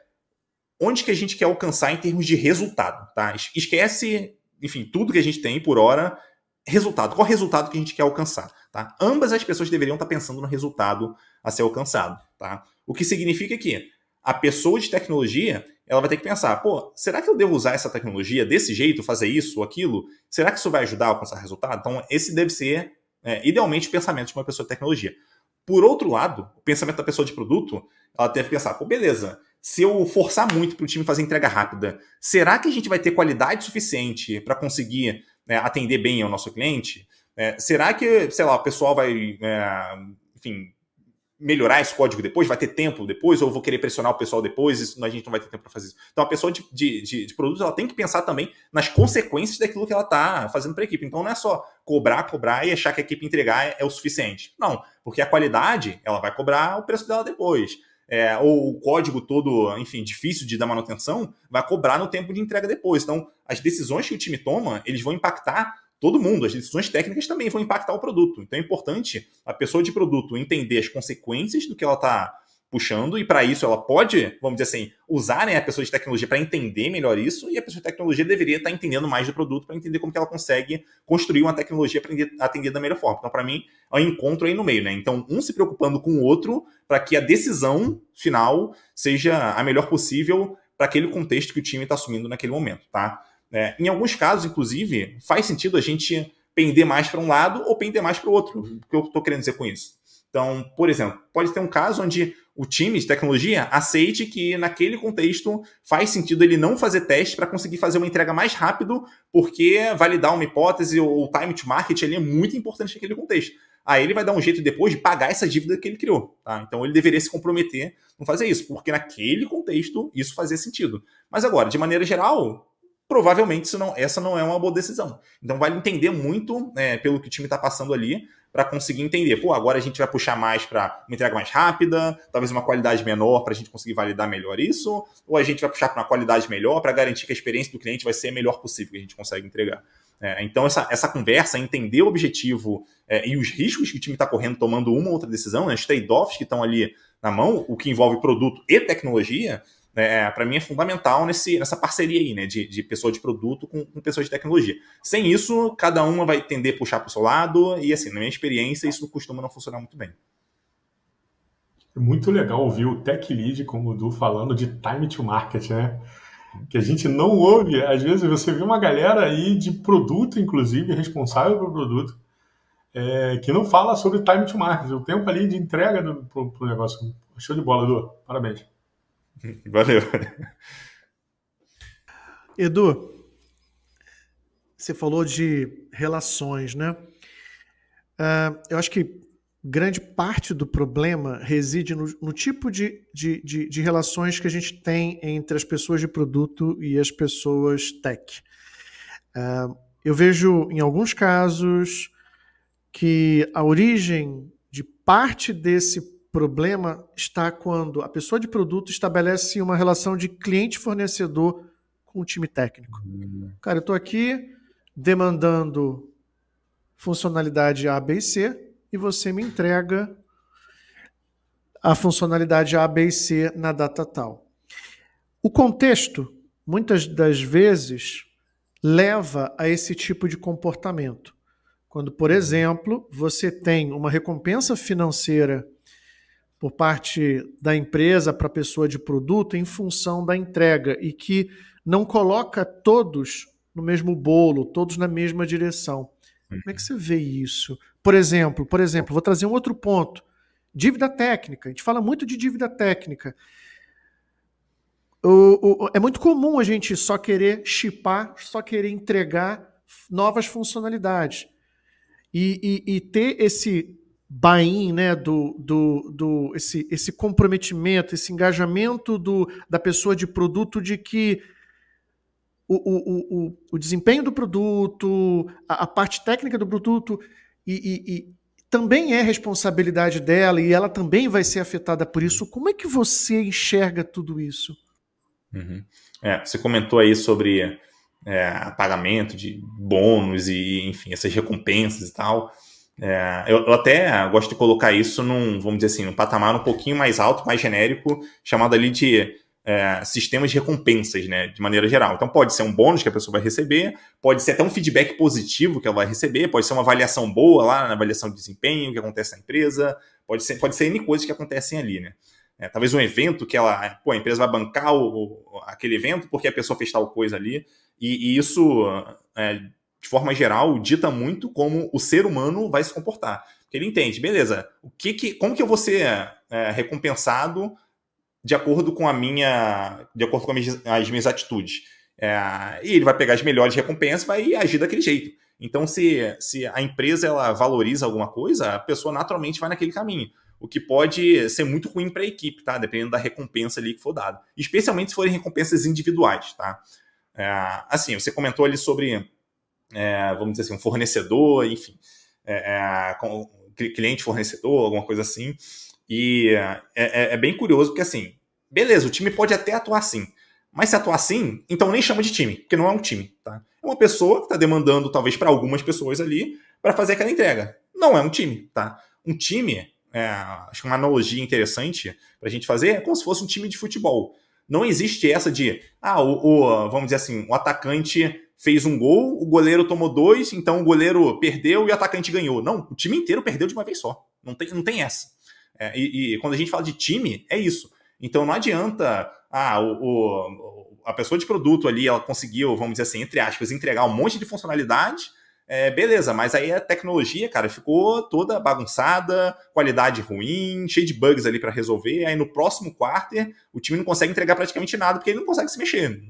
onde que a gente quer alcançar em termos de resultado, tá? Esquece enfim, tudo que a gente tem por hora, resultado. Qual resultado que a gente quer alcançar? Tá? Ambas as pessoas deveriam estar pensando no resultado a ser alcançado. Tá? O que significa que a pessoa de tecnologia ela vai ter que pensar, pô, será que eu devo usar essa tecnologia desse jeito, fazer isso ou aquilo? Será que isso vai ajudar a alcançar resultado? Então, esse deve ser, é, idealmente, o pensamento de uma pessoa de tecnologia. Por outro lado, o pensamento da pessoa de produto, ela deve pensar, pô, beleza, se eu forçar muito para o time fazer entrega rápida, será que a gente vai ter qualidade suficiente para conseguir né, atender bem ao nosso cliente? É, será que, sei lá, o pessoal vai, é, enfim, melhorar esse código depois? Vai ter tempo depois? Ou vou querer pressionar o pessoal depois? Isso, a gente não vai ter tempo para fazer isso. Então, a pessoa de, de, de, de produto ela tem que pensar também nas consequências daquilo que ela está fazendo para a equipe. Então, não é só cobrar, cobrar e achar que a equipe entregar é, é o suficiente. Não, porque a qualidade ela vai cobrar o preço dela depois é, ou o código todo, enfim, difícil de dar manutenção, vai cobrar no tempo de entrega depois. Então, as decisões que o time toma, eles vão impactar todo mundo. As decisões técnicas também vão impactar o produto. Então, é importante a pessoa de produto entender as consequências do que ela está puxando, e para isso ela pode, vamos dizer assim, usar né, a pessoa de tecnologia para entender melhor isso, e a pessoa de tecnologia deveria estar tá entendendo mais do produto para entender como que ela consegue construir uma tecnologia para atender da melhor forma. Então, para mim, é um encontro aí no meio, né? Então, um se preocupando com o outro para que a decisão final seja a melhor possível para aquele contexto que o time está assumindo naquele momento, tá? É, em alguns casos, inclusive, faz sentido a gente pender mais para um lado ou pender mais para o outro. O que eu estou querendo dizer com isso? Então, por exemplo, pode ter um caso onde o time de tecnologia aceite que naquele contexto faz sentido ele não fazer teste para conseguir fazer uma entrega mais rápido, porque validar uma hipótese ou o time to market é muito importante naquele contexto. Aí ele vai dar um jeito depois de pagar essa dívida que ele criou. Tá? Então ele deveria se comprometer não fazer isso, porque naquele contexto isso fazia sentido. Mas agora, de maneira geral, provavelmente isso não, essa não é uma boa decisão. Então vale entender muito é, pelo que o time está passando ali para conseguir entender. Pô, agora a gente vai puxar mais para uma entrega mais rápida, talvez uma qualidade menor para a gente conseguir validar melhor isso, ou a gente vai puxar para uma qualidade melhor para garantir que a experiência do cliente vai ser a melhor possível que a gente consegue entregar. É, então, essa, essa conversa, entender o objetivo é, e os riscos que o time está correndo tomando uma ou outra decisão, né, os trade-offs que estão ali na mão, o que envolve produto e tecnologia, é, para mim é fundamental nesse, nessa parceria aí, né, de, de pessoa de produto com, com pessoas de tecnologia. Sem isso, cada uma vai tender a puxar para o seu lado, e assim, na minha experiência, isso costuma não funcionar muito bem. É muito legal ouvir o Tech Lead como o Du falando de time to market, né? Que a gente não ouve. Às vezes você vê uma galera aí de produto, inclusive, responsável pelo produto, é, que não fala sobre time to market, o tempo ali de entrega pro, pro negócio. Show de bola, Du. Parabéns. Valeu. Edu, você falou de relações, né? Uh, eu acho que grande parte do problema reside no, no tipo de, de, de, de, relações que a gente tem entre as pessoas de produto e as pessoas tech. Uh, eu vejo em alguns casos que a origem de parte desse problema está quando a pessoa de produto estabelece uma relação de cliente-fornecedor com o time técnico. Uhum. Cara, eu estou aqui demandando funcionalidade A, B e C e você me entrega a funcionalidade A, B e C na data tal. O contexto, muitas das vezes, leva a esse tipo de comportamento. Quando, por uhum. exemplo, você tem uma recompensa financeira por parte da empresa para a pessoa de produto em função da entrega e que não coloca todos no mesmo bolo, todos na mesma direção. Como é que você vê isso? Por exemplo, por exemplo, vou trazer um outro ponto. Dívida técnica. A gente fala muito de dívida técnica. O, o, é muito comum a gente só querer chipar, só querer entregar novas funcionalidades. E, e, e ter esse buy-in, né, do, do, do, esse, esse comprometimento, esse engajamento do, da pessoa de produto de que o, o, o, o desempenho do produto, a, a, parte técnica do produto, e, e, e, também é responsabilidade dela e ela também vai ser afetada por isso. Como é que você enxerga tudo isso? Uhum. É, você comentou aí sobre é, pagamento de bônus e, enfim, essas recompensas e tal. É, eu, eu, até gosto de colocar isso num, vamos dizer assim, num patamar um pouquinho mais alto, mais genérico, chamado ali de é, sistemas de recompensas, né, de maneira geral. Então pode ser um bônus que a pessoa vai receber, pode ser até um feedback positivo que ela vai receber, pode ser uma avaliação boa lá na avaliação de desempenho que acontece na empresa, pode ser, pode ser N coisas que acontecem ali, né. É, talvez um evento que ela, pô, a empresa vai bancar o, aquele evento porque a pessoa fez tal coisa ali, e, e isso, é, de forma geral, dita muito como o ser humano vai se comportar. Porque ele entende, beleza, o que que, como que eu vou ser é, recompensado de acordo com a minha, de acordo com as minhas atitudes. É, e ele vai pegar as melhores recompensas vai agir daquele jeito. Então, se, se a empresa ela valoriza alguma coisa, a pessoa naturalmente vai naquele caminho. O que pode ser muito ruim para a equipe, tá? Dependendo da recompensa ali que for dada. Especialmente se forem recompensas individuais, tá? É, assim, você comentou ali sobre, é, vamos dizer assim, um fornecedor, enfim, é, é cliente fornecedor, alguma coisa assim. E é, é, é, bem curioso, porque assim, beleza, o time pode até atuar assim. Mas se atuar assim, então nem chama de time, porque não é um time, tá? É uma pessoa que está demandando, talvez, para algumas pessoas ali, para fazer aquela entrega. Não é um time, tá? Um time, é, acho que uma analogia interessante para a gente fazer é como se fosse um time de futebol. Não existe essa de, ah, o, o, vamos dizer assim, o atacante fez um gol, o goleiro tomou dois, então o goleiro perdeu e o atacante ganhou. Não, o time inteiro perdeu de uma vez só. Não tem, não tem essa. É, e, e, quando a gente fala de time, é isso. Então não adianta ah, o, o, a pessoa de produto ali, ela conseguiu, vamos dizer assim, entre aspas, entregar um monte de funcionalidade. É, beleza, mas aí a tecnologia, cara, ficou toda bagunçada, qualidade ruim, cheio de bugs ali para resolver. Aí no próximo quarter, o time não consegue entregar praticamente nada porque ele não consegue se mexer.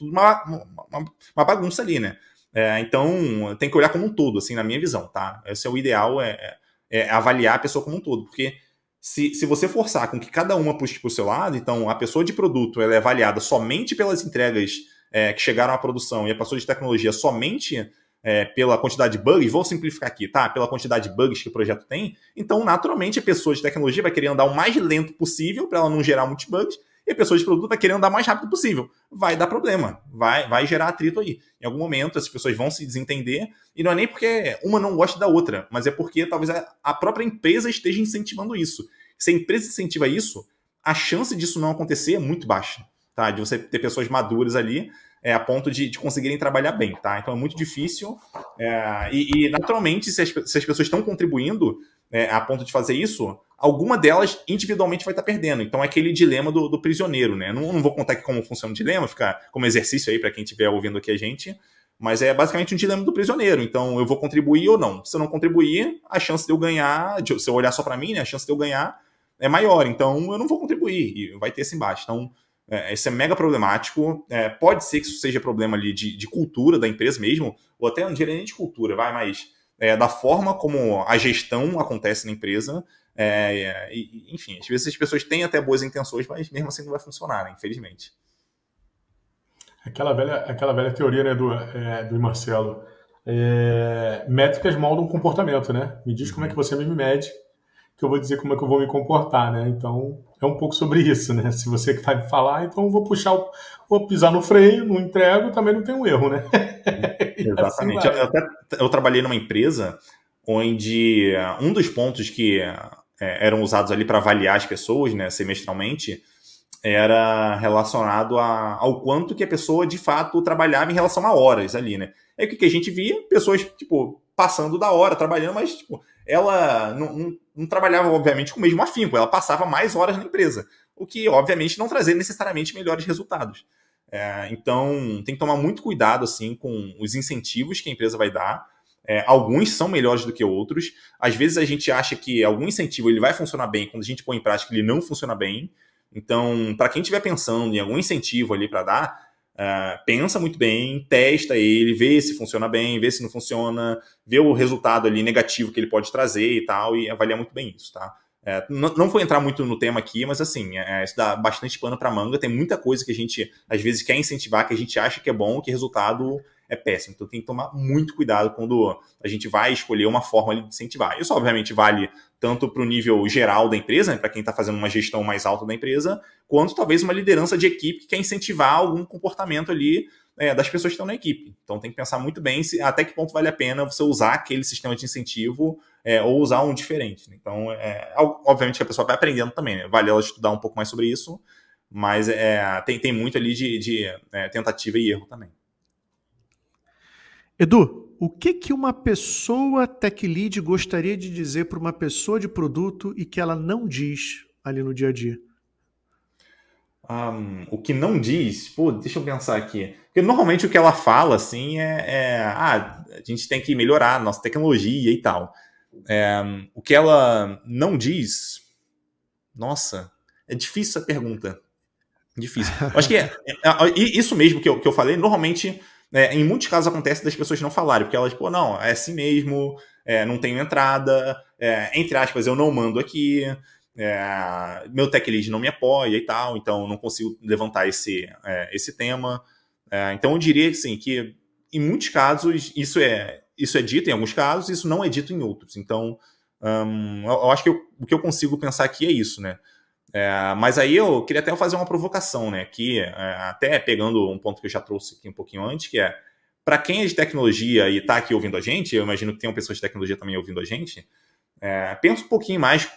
Tudo uma, uma, uma bagunça ali, né? É, então tem que olhar como um todo, assim, na minha visão, tá? Esse é o ideal, é, é avaliar a pessoa como um todo, porque se, se você forçar com que cada uma puxe para o seu lado, então a pessoa de produto ela é avaliada somente pelas entregas é, que chegaram à produção e a pessoa de tecnologia somente é, pela quantidade de bugs, vou simplificar aqui, tá? Pela quantidade de bugs que o projeto tem, então naturalmente a pessoa de tecnologia vai querer andar o mais lento possível para ela não gerar muitos bugs e a pessoa de produto vai querer andar o mais rápido possível. Vai dar problema, vai, vai gerar atrito aí. Em algum momento as pessoas vão se desentender e não é nem porque uma não gosta da outra, mas é porque talvez a própria empresa esteja incentivando isso. Se a empresa incentiva isso, a chance disso não acontecer é muito baixa, tá? De você ter pessoas maduras ali é, a ponto de, de conseguirem trabalhar bem, tá? Então é muito difícil. É, e, e, naturalmente, se as, se as pessoas estão contribuindo é, a ponto de fazer isso, alguma delas individualmente vai estar perdendo. Então é aquele dilema do, do prisioneiro, né? Não, não, vou contar aqui como funciona o dilema, ficar como exercício aí para quem estiver ouvindo aqui a gente. Mas é basicamente um dilema do prisioneiro. Então, eu vou contribuir ou não. Se eu não contribuir, a chance de eu ganhar, de, se eu olhar só para mim, né, a chance de eu ganhar é maior. Então, eu não vou contribuir. E vai ter esse embate. Então, é, isso é mega problemático. É, pode ser que isso seja problema ali de, de cultura da empresa mesmo, ou até não diria nem de cultura, vai, mas é, da forma como a gestão acontece na empresa. É, e, enfim, às vezes as pessoas têm até boas intenções, mas mesmo assim não vai funcionar, né, infelizmente. Aquela velha, aquela velha teoria né, do, é, do Marcelo. É, métricas moldam comportamento, né? Me diz como é que você me mede, que eu vou dizer como é que eu vou me comportar, né? Então, é um pouco sobre isso, né? Se você que vai me falar, então eu vou puxar, o, vou pisar no freio, não entrego, também não tem um erro, né? Exatamente. Assim eu, até, eu trabalhei numa empresa onde um dos pontos que é, eram usados ali para avaliar as pessoas, né, semestralmente, era relacionado a, ao quanto que a pessoa de fato trabalhava em relação a horas ali, né? É o que, que a gente via, pessoas, tipo, passando da hora, trabalhando, mas, tipo, ela não, não, não trabalhava, obviamente, com o mesmo afinco, ela passava mais horas na empresa, o que, obviamente, não trazia necessariamente melhores resultados. É, então, tem que tomar muito cuidado, assim, com os incentivos que a empresa vai dar, É, alguns são melhores do que outros. Às vezes a gente acha que algum incentivo ele vai funcionar bem, quando a gente põe em prática ele não funciona bem. Então, para quem estiver pensando em algum incentivo ali para dar, uh, pensa muito bem, testa ele, vê se funciona bem, vê se não funciona, vê o resultado ali negativo que ele pode trazer e tal, e avalia muito bem isso, tá? É, não, não, vou entrar muito no tema aqui, mas assim, é, isso dá bastante pano para manga. Tem muita coisa que a gente, às vezes, quer incentivar, que a gente acha que é bom, que resultado é péssimo. Então tem que tomar muito cuidado quando a gente vai escolher uma forma de incentivar. Isso, obviamente, vale tanto para o nível geral da empresa, né, para quem está fazendo uma gestão mais alta da empresa, quanto talvez uma liderança de equipe que quer incentivar algum comportamento ali é, das pessoas que estão na equipe. Então tem que pensar muito bem se, até que ponto vale a pena você usar aquele sistema de incentivo é, ou usar um diferente. Né? Então, é, obviamente que a pessoa vai aprendendo também, né? vale ela estudar um pouco mais sobre isso, mas é, tem, tem muito ali de, de é, tentativa e erro também. Edu, o que, que uma pessoa tech lead gostaria de dizer para uma pessoa de produto e que ela não diz ali no dia a dia? Um, o que não diz, pô, deixa eu pensar aqui. Porque normalmente o que ela fala, assim, é, é ah, a gente tem que melhorar a nossa tecnologia e tal. É, o que ela não diz, nossa, é difícil essa pergunta. Difícil. Acho que é, é, é, isso mesmo que eu, que eu falei, normalmente é, em muitos casos acontece das pessoas não falarem, porque elas, pô, não, é assim mesmo, é, não tenho entrada, é, entre aspas, eu não mando aqui, é, meu tech lead não me apoia e tal, então não consigo levantar esse, é, esse tema. É, então eu diria assim, que em muitos casos isso é, isso é dito, em alguns casos, isso não é dito em outros. Então, eu, acho que eu, o que eu consigo pensar aqui é isso, né? É, mas aí eu queria até fazer uma provocação, né? Que é, até pegando um ponto que eu já trouxe aqui um pouquinho antes, que é para quem é de tecnologia e está aqui ouvindo a gente, eu imagino que tem pessoas de tecnologia também ouvindo a gente, é, pensa um pouquinho mais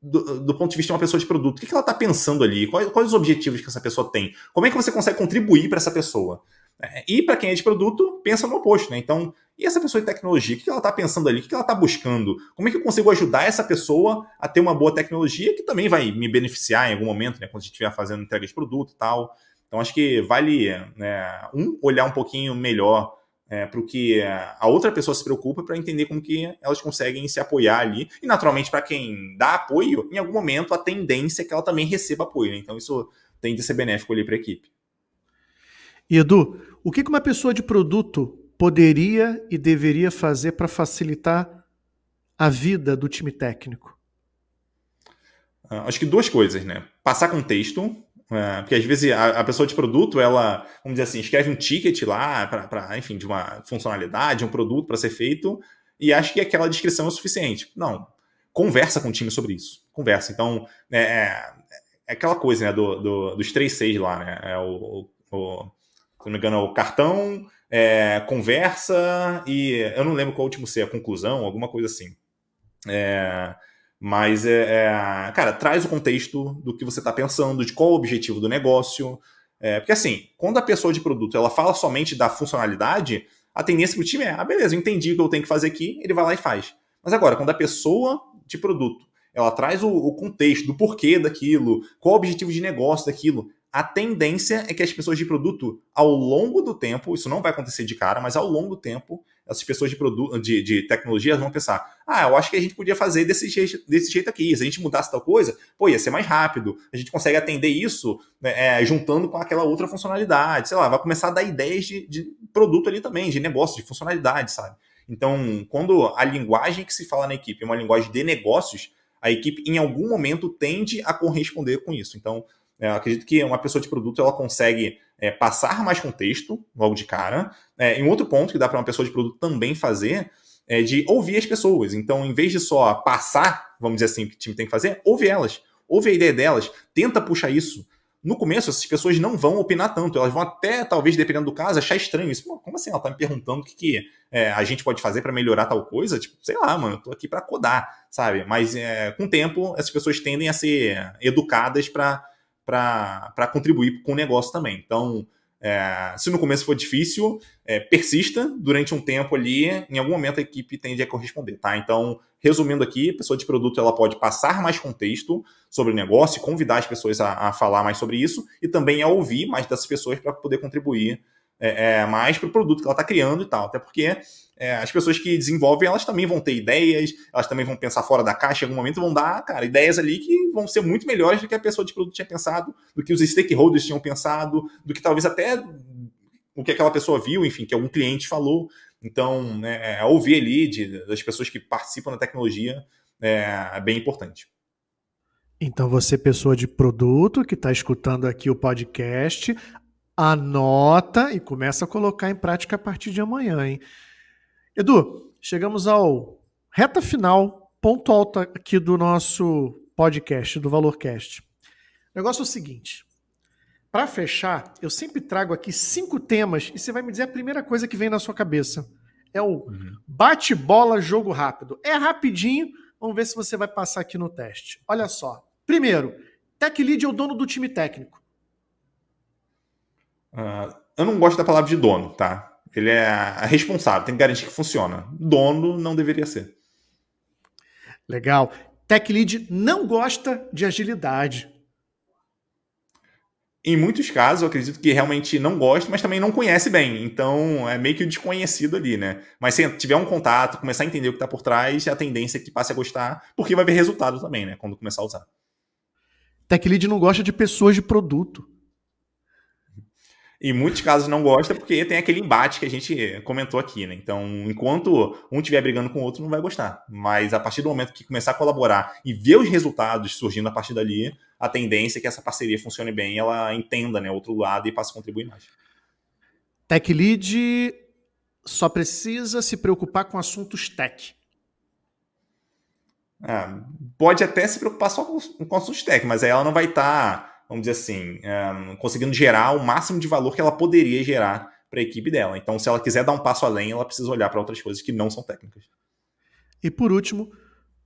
do, do, ponto de vista de uma pessoa de produto. O que, que ela está pensando ali? Quais, quais os objetivos que essa pessoa tem? Como é que você consegue contribuir para essa pessoa? É, e para quem é de produto, pensa no oposto, né? Então, e essa pessoa de tecnologia? O que ela está pensando ali? O que ela está buscando? Como é que eu consigo ajudar essa pessoa a ter uma boa tecnologia que também vai me beneficiar em algum momento, né? Quando a gente estiver fazendo entrega de produto e tal. Então, acho que vale né, um olhar um pouquinho melhor é, para o que a outra pessoa se preocupa para entender como que elas conseguem se apoiar ali. E, naturalmente, para quem dá apoio, em algum momento a tendência é que ela também receba apoio. Né? Então, isso tem de ser benéfico ali para a equipe. E, Edu, o que uma pessoa de produto poderia e deveria fazer para facilitar a vida do time técnico? Uh, acho que duas coisas, né? Passar contexto, é, porque às vezes a, pessoa de produto, ela, vamos dizer assim, escreve um ticket lá para, enfim, de uma funcionalidade, um produto para ser feito, e acha que aquela descrição é suficiente. Não. Conversa com o time sobre isso. Conversa. Então, é, é, é aquela coisa, né, do, do, dos três seis lá, né? É o, o, se não me engano, é o cartão, é, conversa e eu não lembro qual o último C, a conclusão, alguma coisa assim. É, mas, é, é, cara, traz o contexto do que você está pensando, de qual o objetivo do negócio. É, porque, assim, quando a pessoa de produto ela fala somente da funcionalidade, a tendência para o time é: ah, beleza, eu entendi o que eu tenho que fazer aqui, ele vai lá e faz. Mas agora, quando a pessoa de produto ela traz o, o contexto do porquê daquilo, qual o objetivo de negócio daquilo, a tendência é que as pessoas de produto, ao longo do tempo, isso não vai acontecer de cara, mas ao longo do tempo, essas pessoas de, produto, de, de tecnologia vão pensar: ah, eu acho que a gente podia fazer desse jeito, desse jeito aqui. Se a gente mudasse tal coisa, pô, ia ser mais rápido. A gente consegue atender isso né, é, juntando com aquela outra funcionalidade. Sei lá, vai começar a dar ideias de, de produto ali também, de negócio, de funcionalidade, sabe? Então, quando a linguagem que se fala na equipe é uma linguagem de negócios, a equipe em algum momento tende a corresponder com isso. Então, é, acredito que uma pessoa de produto ela consegue é, passar mais contexto logo de cara. É, e um outro ponto que dá para uma pessoa de produto também fazer é de ouvir as pessoas. Então, em vez de só passar, vamos dizer assim, o que o time tem que fazer, ouve elas. Ouve a ideia delas, tenta puxar isso. No começo, essas pessoas não vão opinar tanto, elas vão até, talvez, dependendo do caso, achar estranho isso. Como assim? Ela tá me perguntando o que, que é, a gente pode fazer para melhorar tal coisa? Tipo, sei lá, mano, eu tô aqui para codar, sabe? Mas é, com o tempo, essas pessoas tendem a ser educadas para para contribuir com o negócio também. Então, é, se no começo for difícil, é, persista durante um tempo ali, em algum momento a equipe tende a corresponder, tá? Então, resumindo aqui, a pessoa de produto ela pode passar mais contexto sobre o negócio, convidar as pessoas a, a falar mais sobre isso e também a ouvir mais dessas pessoas para poder contribuir é, é mais para o produto que ela está criando e tal. Até porque é, as pessoas que desenvolvem, elas também vão ter ideias, elas também vão pensar fora da caixa em algum momento, vão dar, cara, ideias ali que vão ser muito melhores do que a pessoa de produto tinha pensado, do que os stakeholders tinham pensado, do que talvez até o que aquela pessoa viu, enfim, que algum cliente falou. Então, né, é, ouvir ali de, das pessoas que participam da tecnologia é, é bem importante. Então, você, pessoa de produto que está escutando aqui o podcast, anota e começa a colocar em prática a partir de amanhã, hein? Edu, chegamos ao reta final, ponto alto aqui do nosso podcast, do Valorcast. O negócio é o seguinte: para fechar, eu sempre trago aqui cinco temas e você vai me dizer a primeira coisa que vem na sua cabeça. É o uhum. bate-bola jogo rápido. É rapidinho, vamos ver se você vai passar aqui no teste. Olha só. Primeiro, Tech Lead é o dono do time técnico. Uh, eu não gosto da palavra de dono, tá? Ele é responsável, tem que garantir que funciona. Dono não deveria ser. Legal. Tech Lead não gosta de agilidade. Em muitos casos, eu acredito que realmente não gosta, mas também não conhece bem. Então, é meio que o desconhecido ali, né? Mas se tiver um contato, começar a entender o que está por trás, a tendência é que passe a gostar, porque vai ver resultado também, né? Quando começar a usar. Tech Lead não gosta de pessoas de produto. Em muitos casos não gosta porque tem aquele embate que a gente comentou aqui, né? Então, enquanto um estiver brigando com o outro, não vai gostar. Mas a partir do momento que começar a colaborar e ver os resultados surgindo a partir dali, a tendência é que essa parceria funcione bem, ela entenda, né, outro lado e passe a contribuir mais. Tech Lead só precisa se preocupar com assuntos tech. É, pode até se preocupar só com, com assuntos tech, mas aí ela não vai estar tá vamos dizer assim, um, conseguindo gerar o máximo de valor que ela poderia gerar para a equipe dela. Então, se ela quiser dar um passo além, ela precisa olhar para outras coisas que não são técnicas. E por último,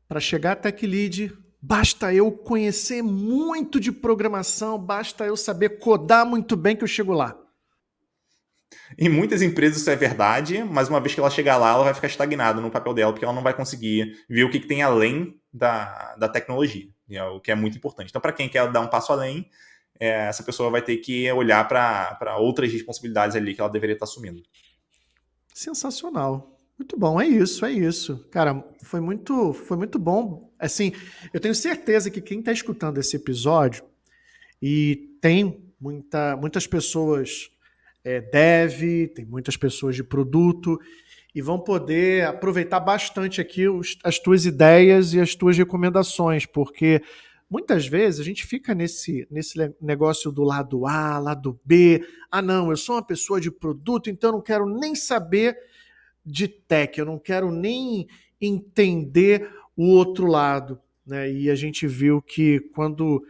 para chegar a Tech Lead, basta eu conhecer muito de programação, basta eu saber codar muito bem que eu chego lá. Em muitas empresas isso é verdade, mas uma vez que ela chegar lá, ela vai ficar estagnada no papel dela, porque ela não vai conseguir ver o que, que tem além da, da tecnologia, é o que é muito importante. Então, para quem quer dar um passo além, é, essa pessoa vai ter que olhar para outras responsabilidades ali que ela deveria estar assumindo. Sensacional. Muito bom, é isso, é isso. Cara, foi muito, foi muito bom. Assim, eu tenho certeza que quem está escutando esse episódio e tem muita, muitas pessoas é, dev, tem muitas pessoas de produto e vão poder aproveitar bastante aqui os, as tuas ideias e as tuas recomendações, porque muitas vezes a gente fica nesse, nesse negócio do lado A, lado B. Ah, não, eu sou uma pessoa de produto, então não quero nem saber de tech, eu não quero nem entender o outro lado. Né? E a gente viu que quando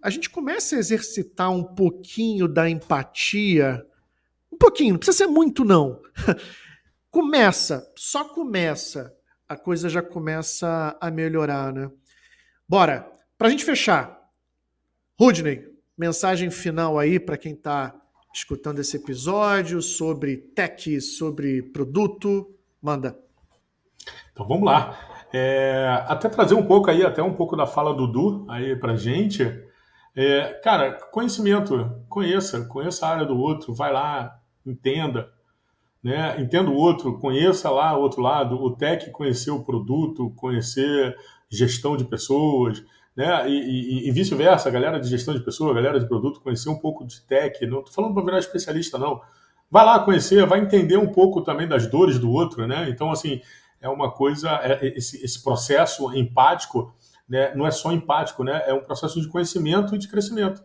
a gente começa a exercitar um pouquinho da empatia um pouquinho, não precisa ser muito, não. começa, só começa, a coisa já começa a melhorar, né? Bora, para a gente fechar. Rudney, mensagem final aí para quem está escutando esse episódio sobre tech, sobre produto. Manda. Então vamos lá. É, até trazer um pouco aí, até um pouco da fala do Du aí para gente. É, cara, conhecimento, conheça, conheça a área do outro, vai lá, entenda, né? entenda o outro, conheça lá o outro lado, o tech conhecer o produto, conhecer gestão de pessoas, né? E, e, e vice-versa, a galera de gestão de pessoas, a galera de produto, conhecer um pouco de tech. Não estou falando para virar especialista, não. Vai lá conhecer, vai entender um pouco também das dores do outro, né? Então, assim, é uma coisa, é, esse, esse processo empático, né? Não é só empático, né? É um processo de conhecimento e de crescimento.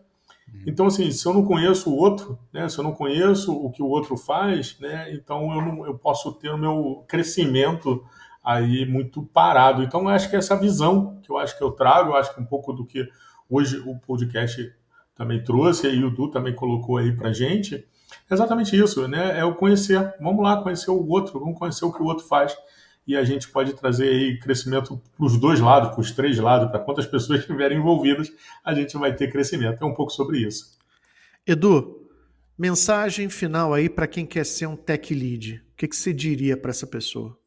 Uhum. Então, assim, se eu não conheço o outro, né, se eu não conheço o que o outro faz, né, então eu, não, eu posso ter o meu crescimento aí muito parado. Então, eu acho que essa visão que eu acho que eu trago, eu acho que um pouco do que hoje o podcast também trouxe, e o Du também colocou aí pra gente, é exatamente isso, né? É o conhecer. Vamos lá conhecer o outro, vamos conhecer o que o outro faz e a gente pode trazer aí crescimento para os dois lados, para os três lados, para quantas pessoas estiverem envolvidas, a gente vai ter crescimento. É um pouco sobre isso. Edu, mensagem final aí para quem quer ser um tech lead. O que, que você diria para essa pessoa?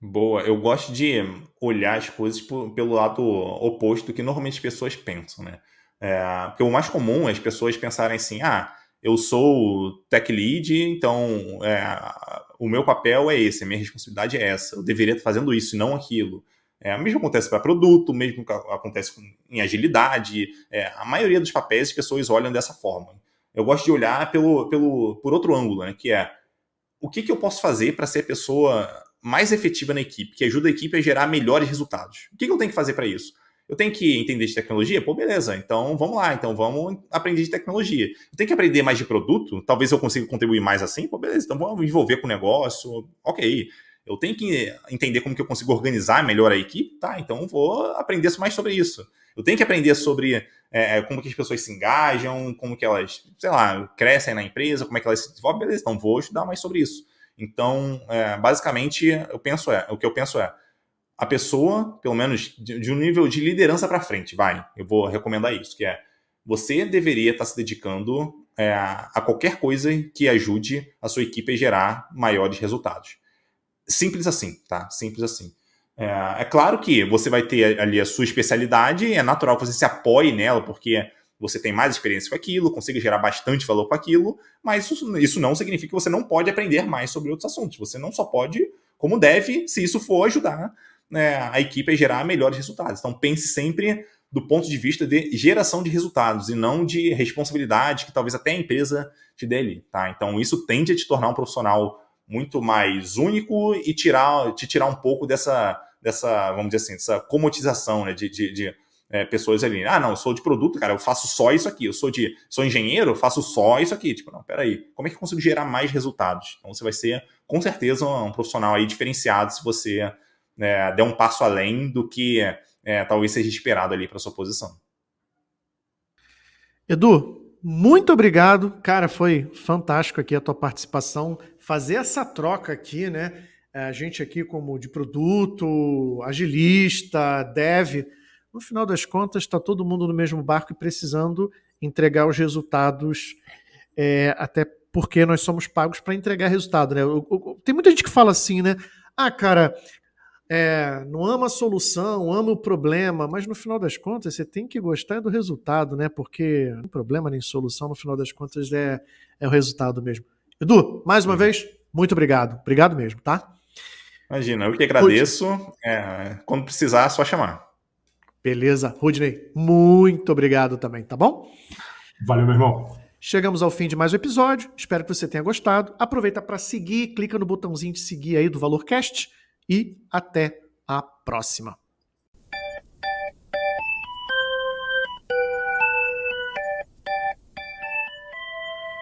Boa, eu gosto de olhar as coisas pelo lado oposto do que normalmente as pessoas pensam, né? É, porque o mais comum é as pessoas pensarem assim, ah, eu sou tech lead, então é, o meu papel é esse, a minha responsabilidade é essa. Eu deveria estar fazendo isso e não aquilo. É, o mesmo acontece para produto, o mesmo acontece com, em agilidade. É, a maioria dos papéis as pessoas olham dessa forma. Eu gosto de olhar pelo, pelo, por outro ângulo, né, que é o que, que eu posso fazer para ser a pessoa mais efetiva na equipe, que ajuda a equipe a gerar melhores resultados. O que, que eu tenho que fazer para isso? Eu tenho que entender de tecnologia? Pô, beleza. Então vamos lá. Então vamos aprender de tecnologia. Eu tenho que aprender mais de produto? Talvez eu consiga contribuir mais assim? Pô, beleza. Então vamos me envolver com o negócio. Ok. Eu tenho que entender como que eu consigo organizar melhor a equipe? Tá, então vou aprender mais sobre isso. Eu tenho que aprender sobre é, é, como que as pessoas se engajam, como que elas, sei lá, crescem na empresa, como é que elas se desenvolvem. Beleza, então vou estudar mais sobre isso. Então, é, basicamente, eu penso é, o que eu penso é, a pessoa, pelo menos de, um nível de liderança para frente, vai, eu vou recomendar isso, que é você deveria estar tá se dedicando é, a qualquer coisa que ajude a sua equipe a gerar maiores resultados. Simples assim, tá? Simples assim. É, é, claro que você vai ter ali a sua especialidade, é natural que você se apoie nela, porque você tem mais experiência com aquilo, consiga gerar bastante valor com aquilo, mas isso, isso não significa que você não pode aprender mais sobre outros assuntos. Você não só pode, como deve, se isso for ajudar né, a equipe a gerar melhores resultados. Então pense sempre do ponto de vista de geração de resultados e não de responsabilidade que talvez até a empresa te dê ali, tá? Então isso tende a te tornar um profissional muito mais único e tirar, te tirar um pouco dessa, dessa vamos dizer assim, dessa comotização né, de, de, de é, pessoas ali. Ah, não, eu sou de produto, cara, eu faço só isso aqui. Eu sou de sou engenheiro, eu faço só isso aqui. Tipo, não, peraí, como é que eu consigo gerar mais resultados? Então você vai ser, com certeza, um profissional aí diferenciado se você é, um passo além do que é, talvez seja esperado ali para sua posição. Edu, muito obrigado. Cara, foi fantástico aqui a tua participação. Fazer essa troca aqui, né? É, a gente aqui como de produto, agilista, dev, no final das contas está todo mundo no mesmo barco e precisando entregar os resultados, é, até porque nós somos pagos para entregar resultado, né? Tem muita gente que fala assim, né? Ah, cara, é, não ama a solução, ama o problema, mas no final das contas você tem que gostar do resultado, né? Porque não problema nem solução, no final das contas é, é o resultado mesmo. Edu, mais uma vez, muito obrigado. Obrigado mesmo, tá? Imagina, eu que agradeço. É, quando precisar, é só chamar. Beleza. Rudney, muito obrigado também, tá bom? Valeu, meu irmão. Chegamos ao fim de mais um episódio. Espero que você tenha gostado. Aproveita para seguir, clica no botãozinho de seguir aí do ValorCast e até a próxima.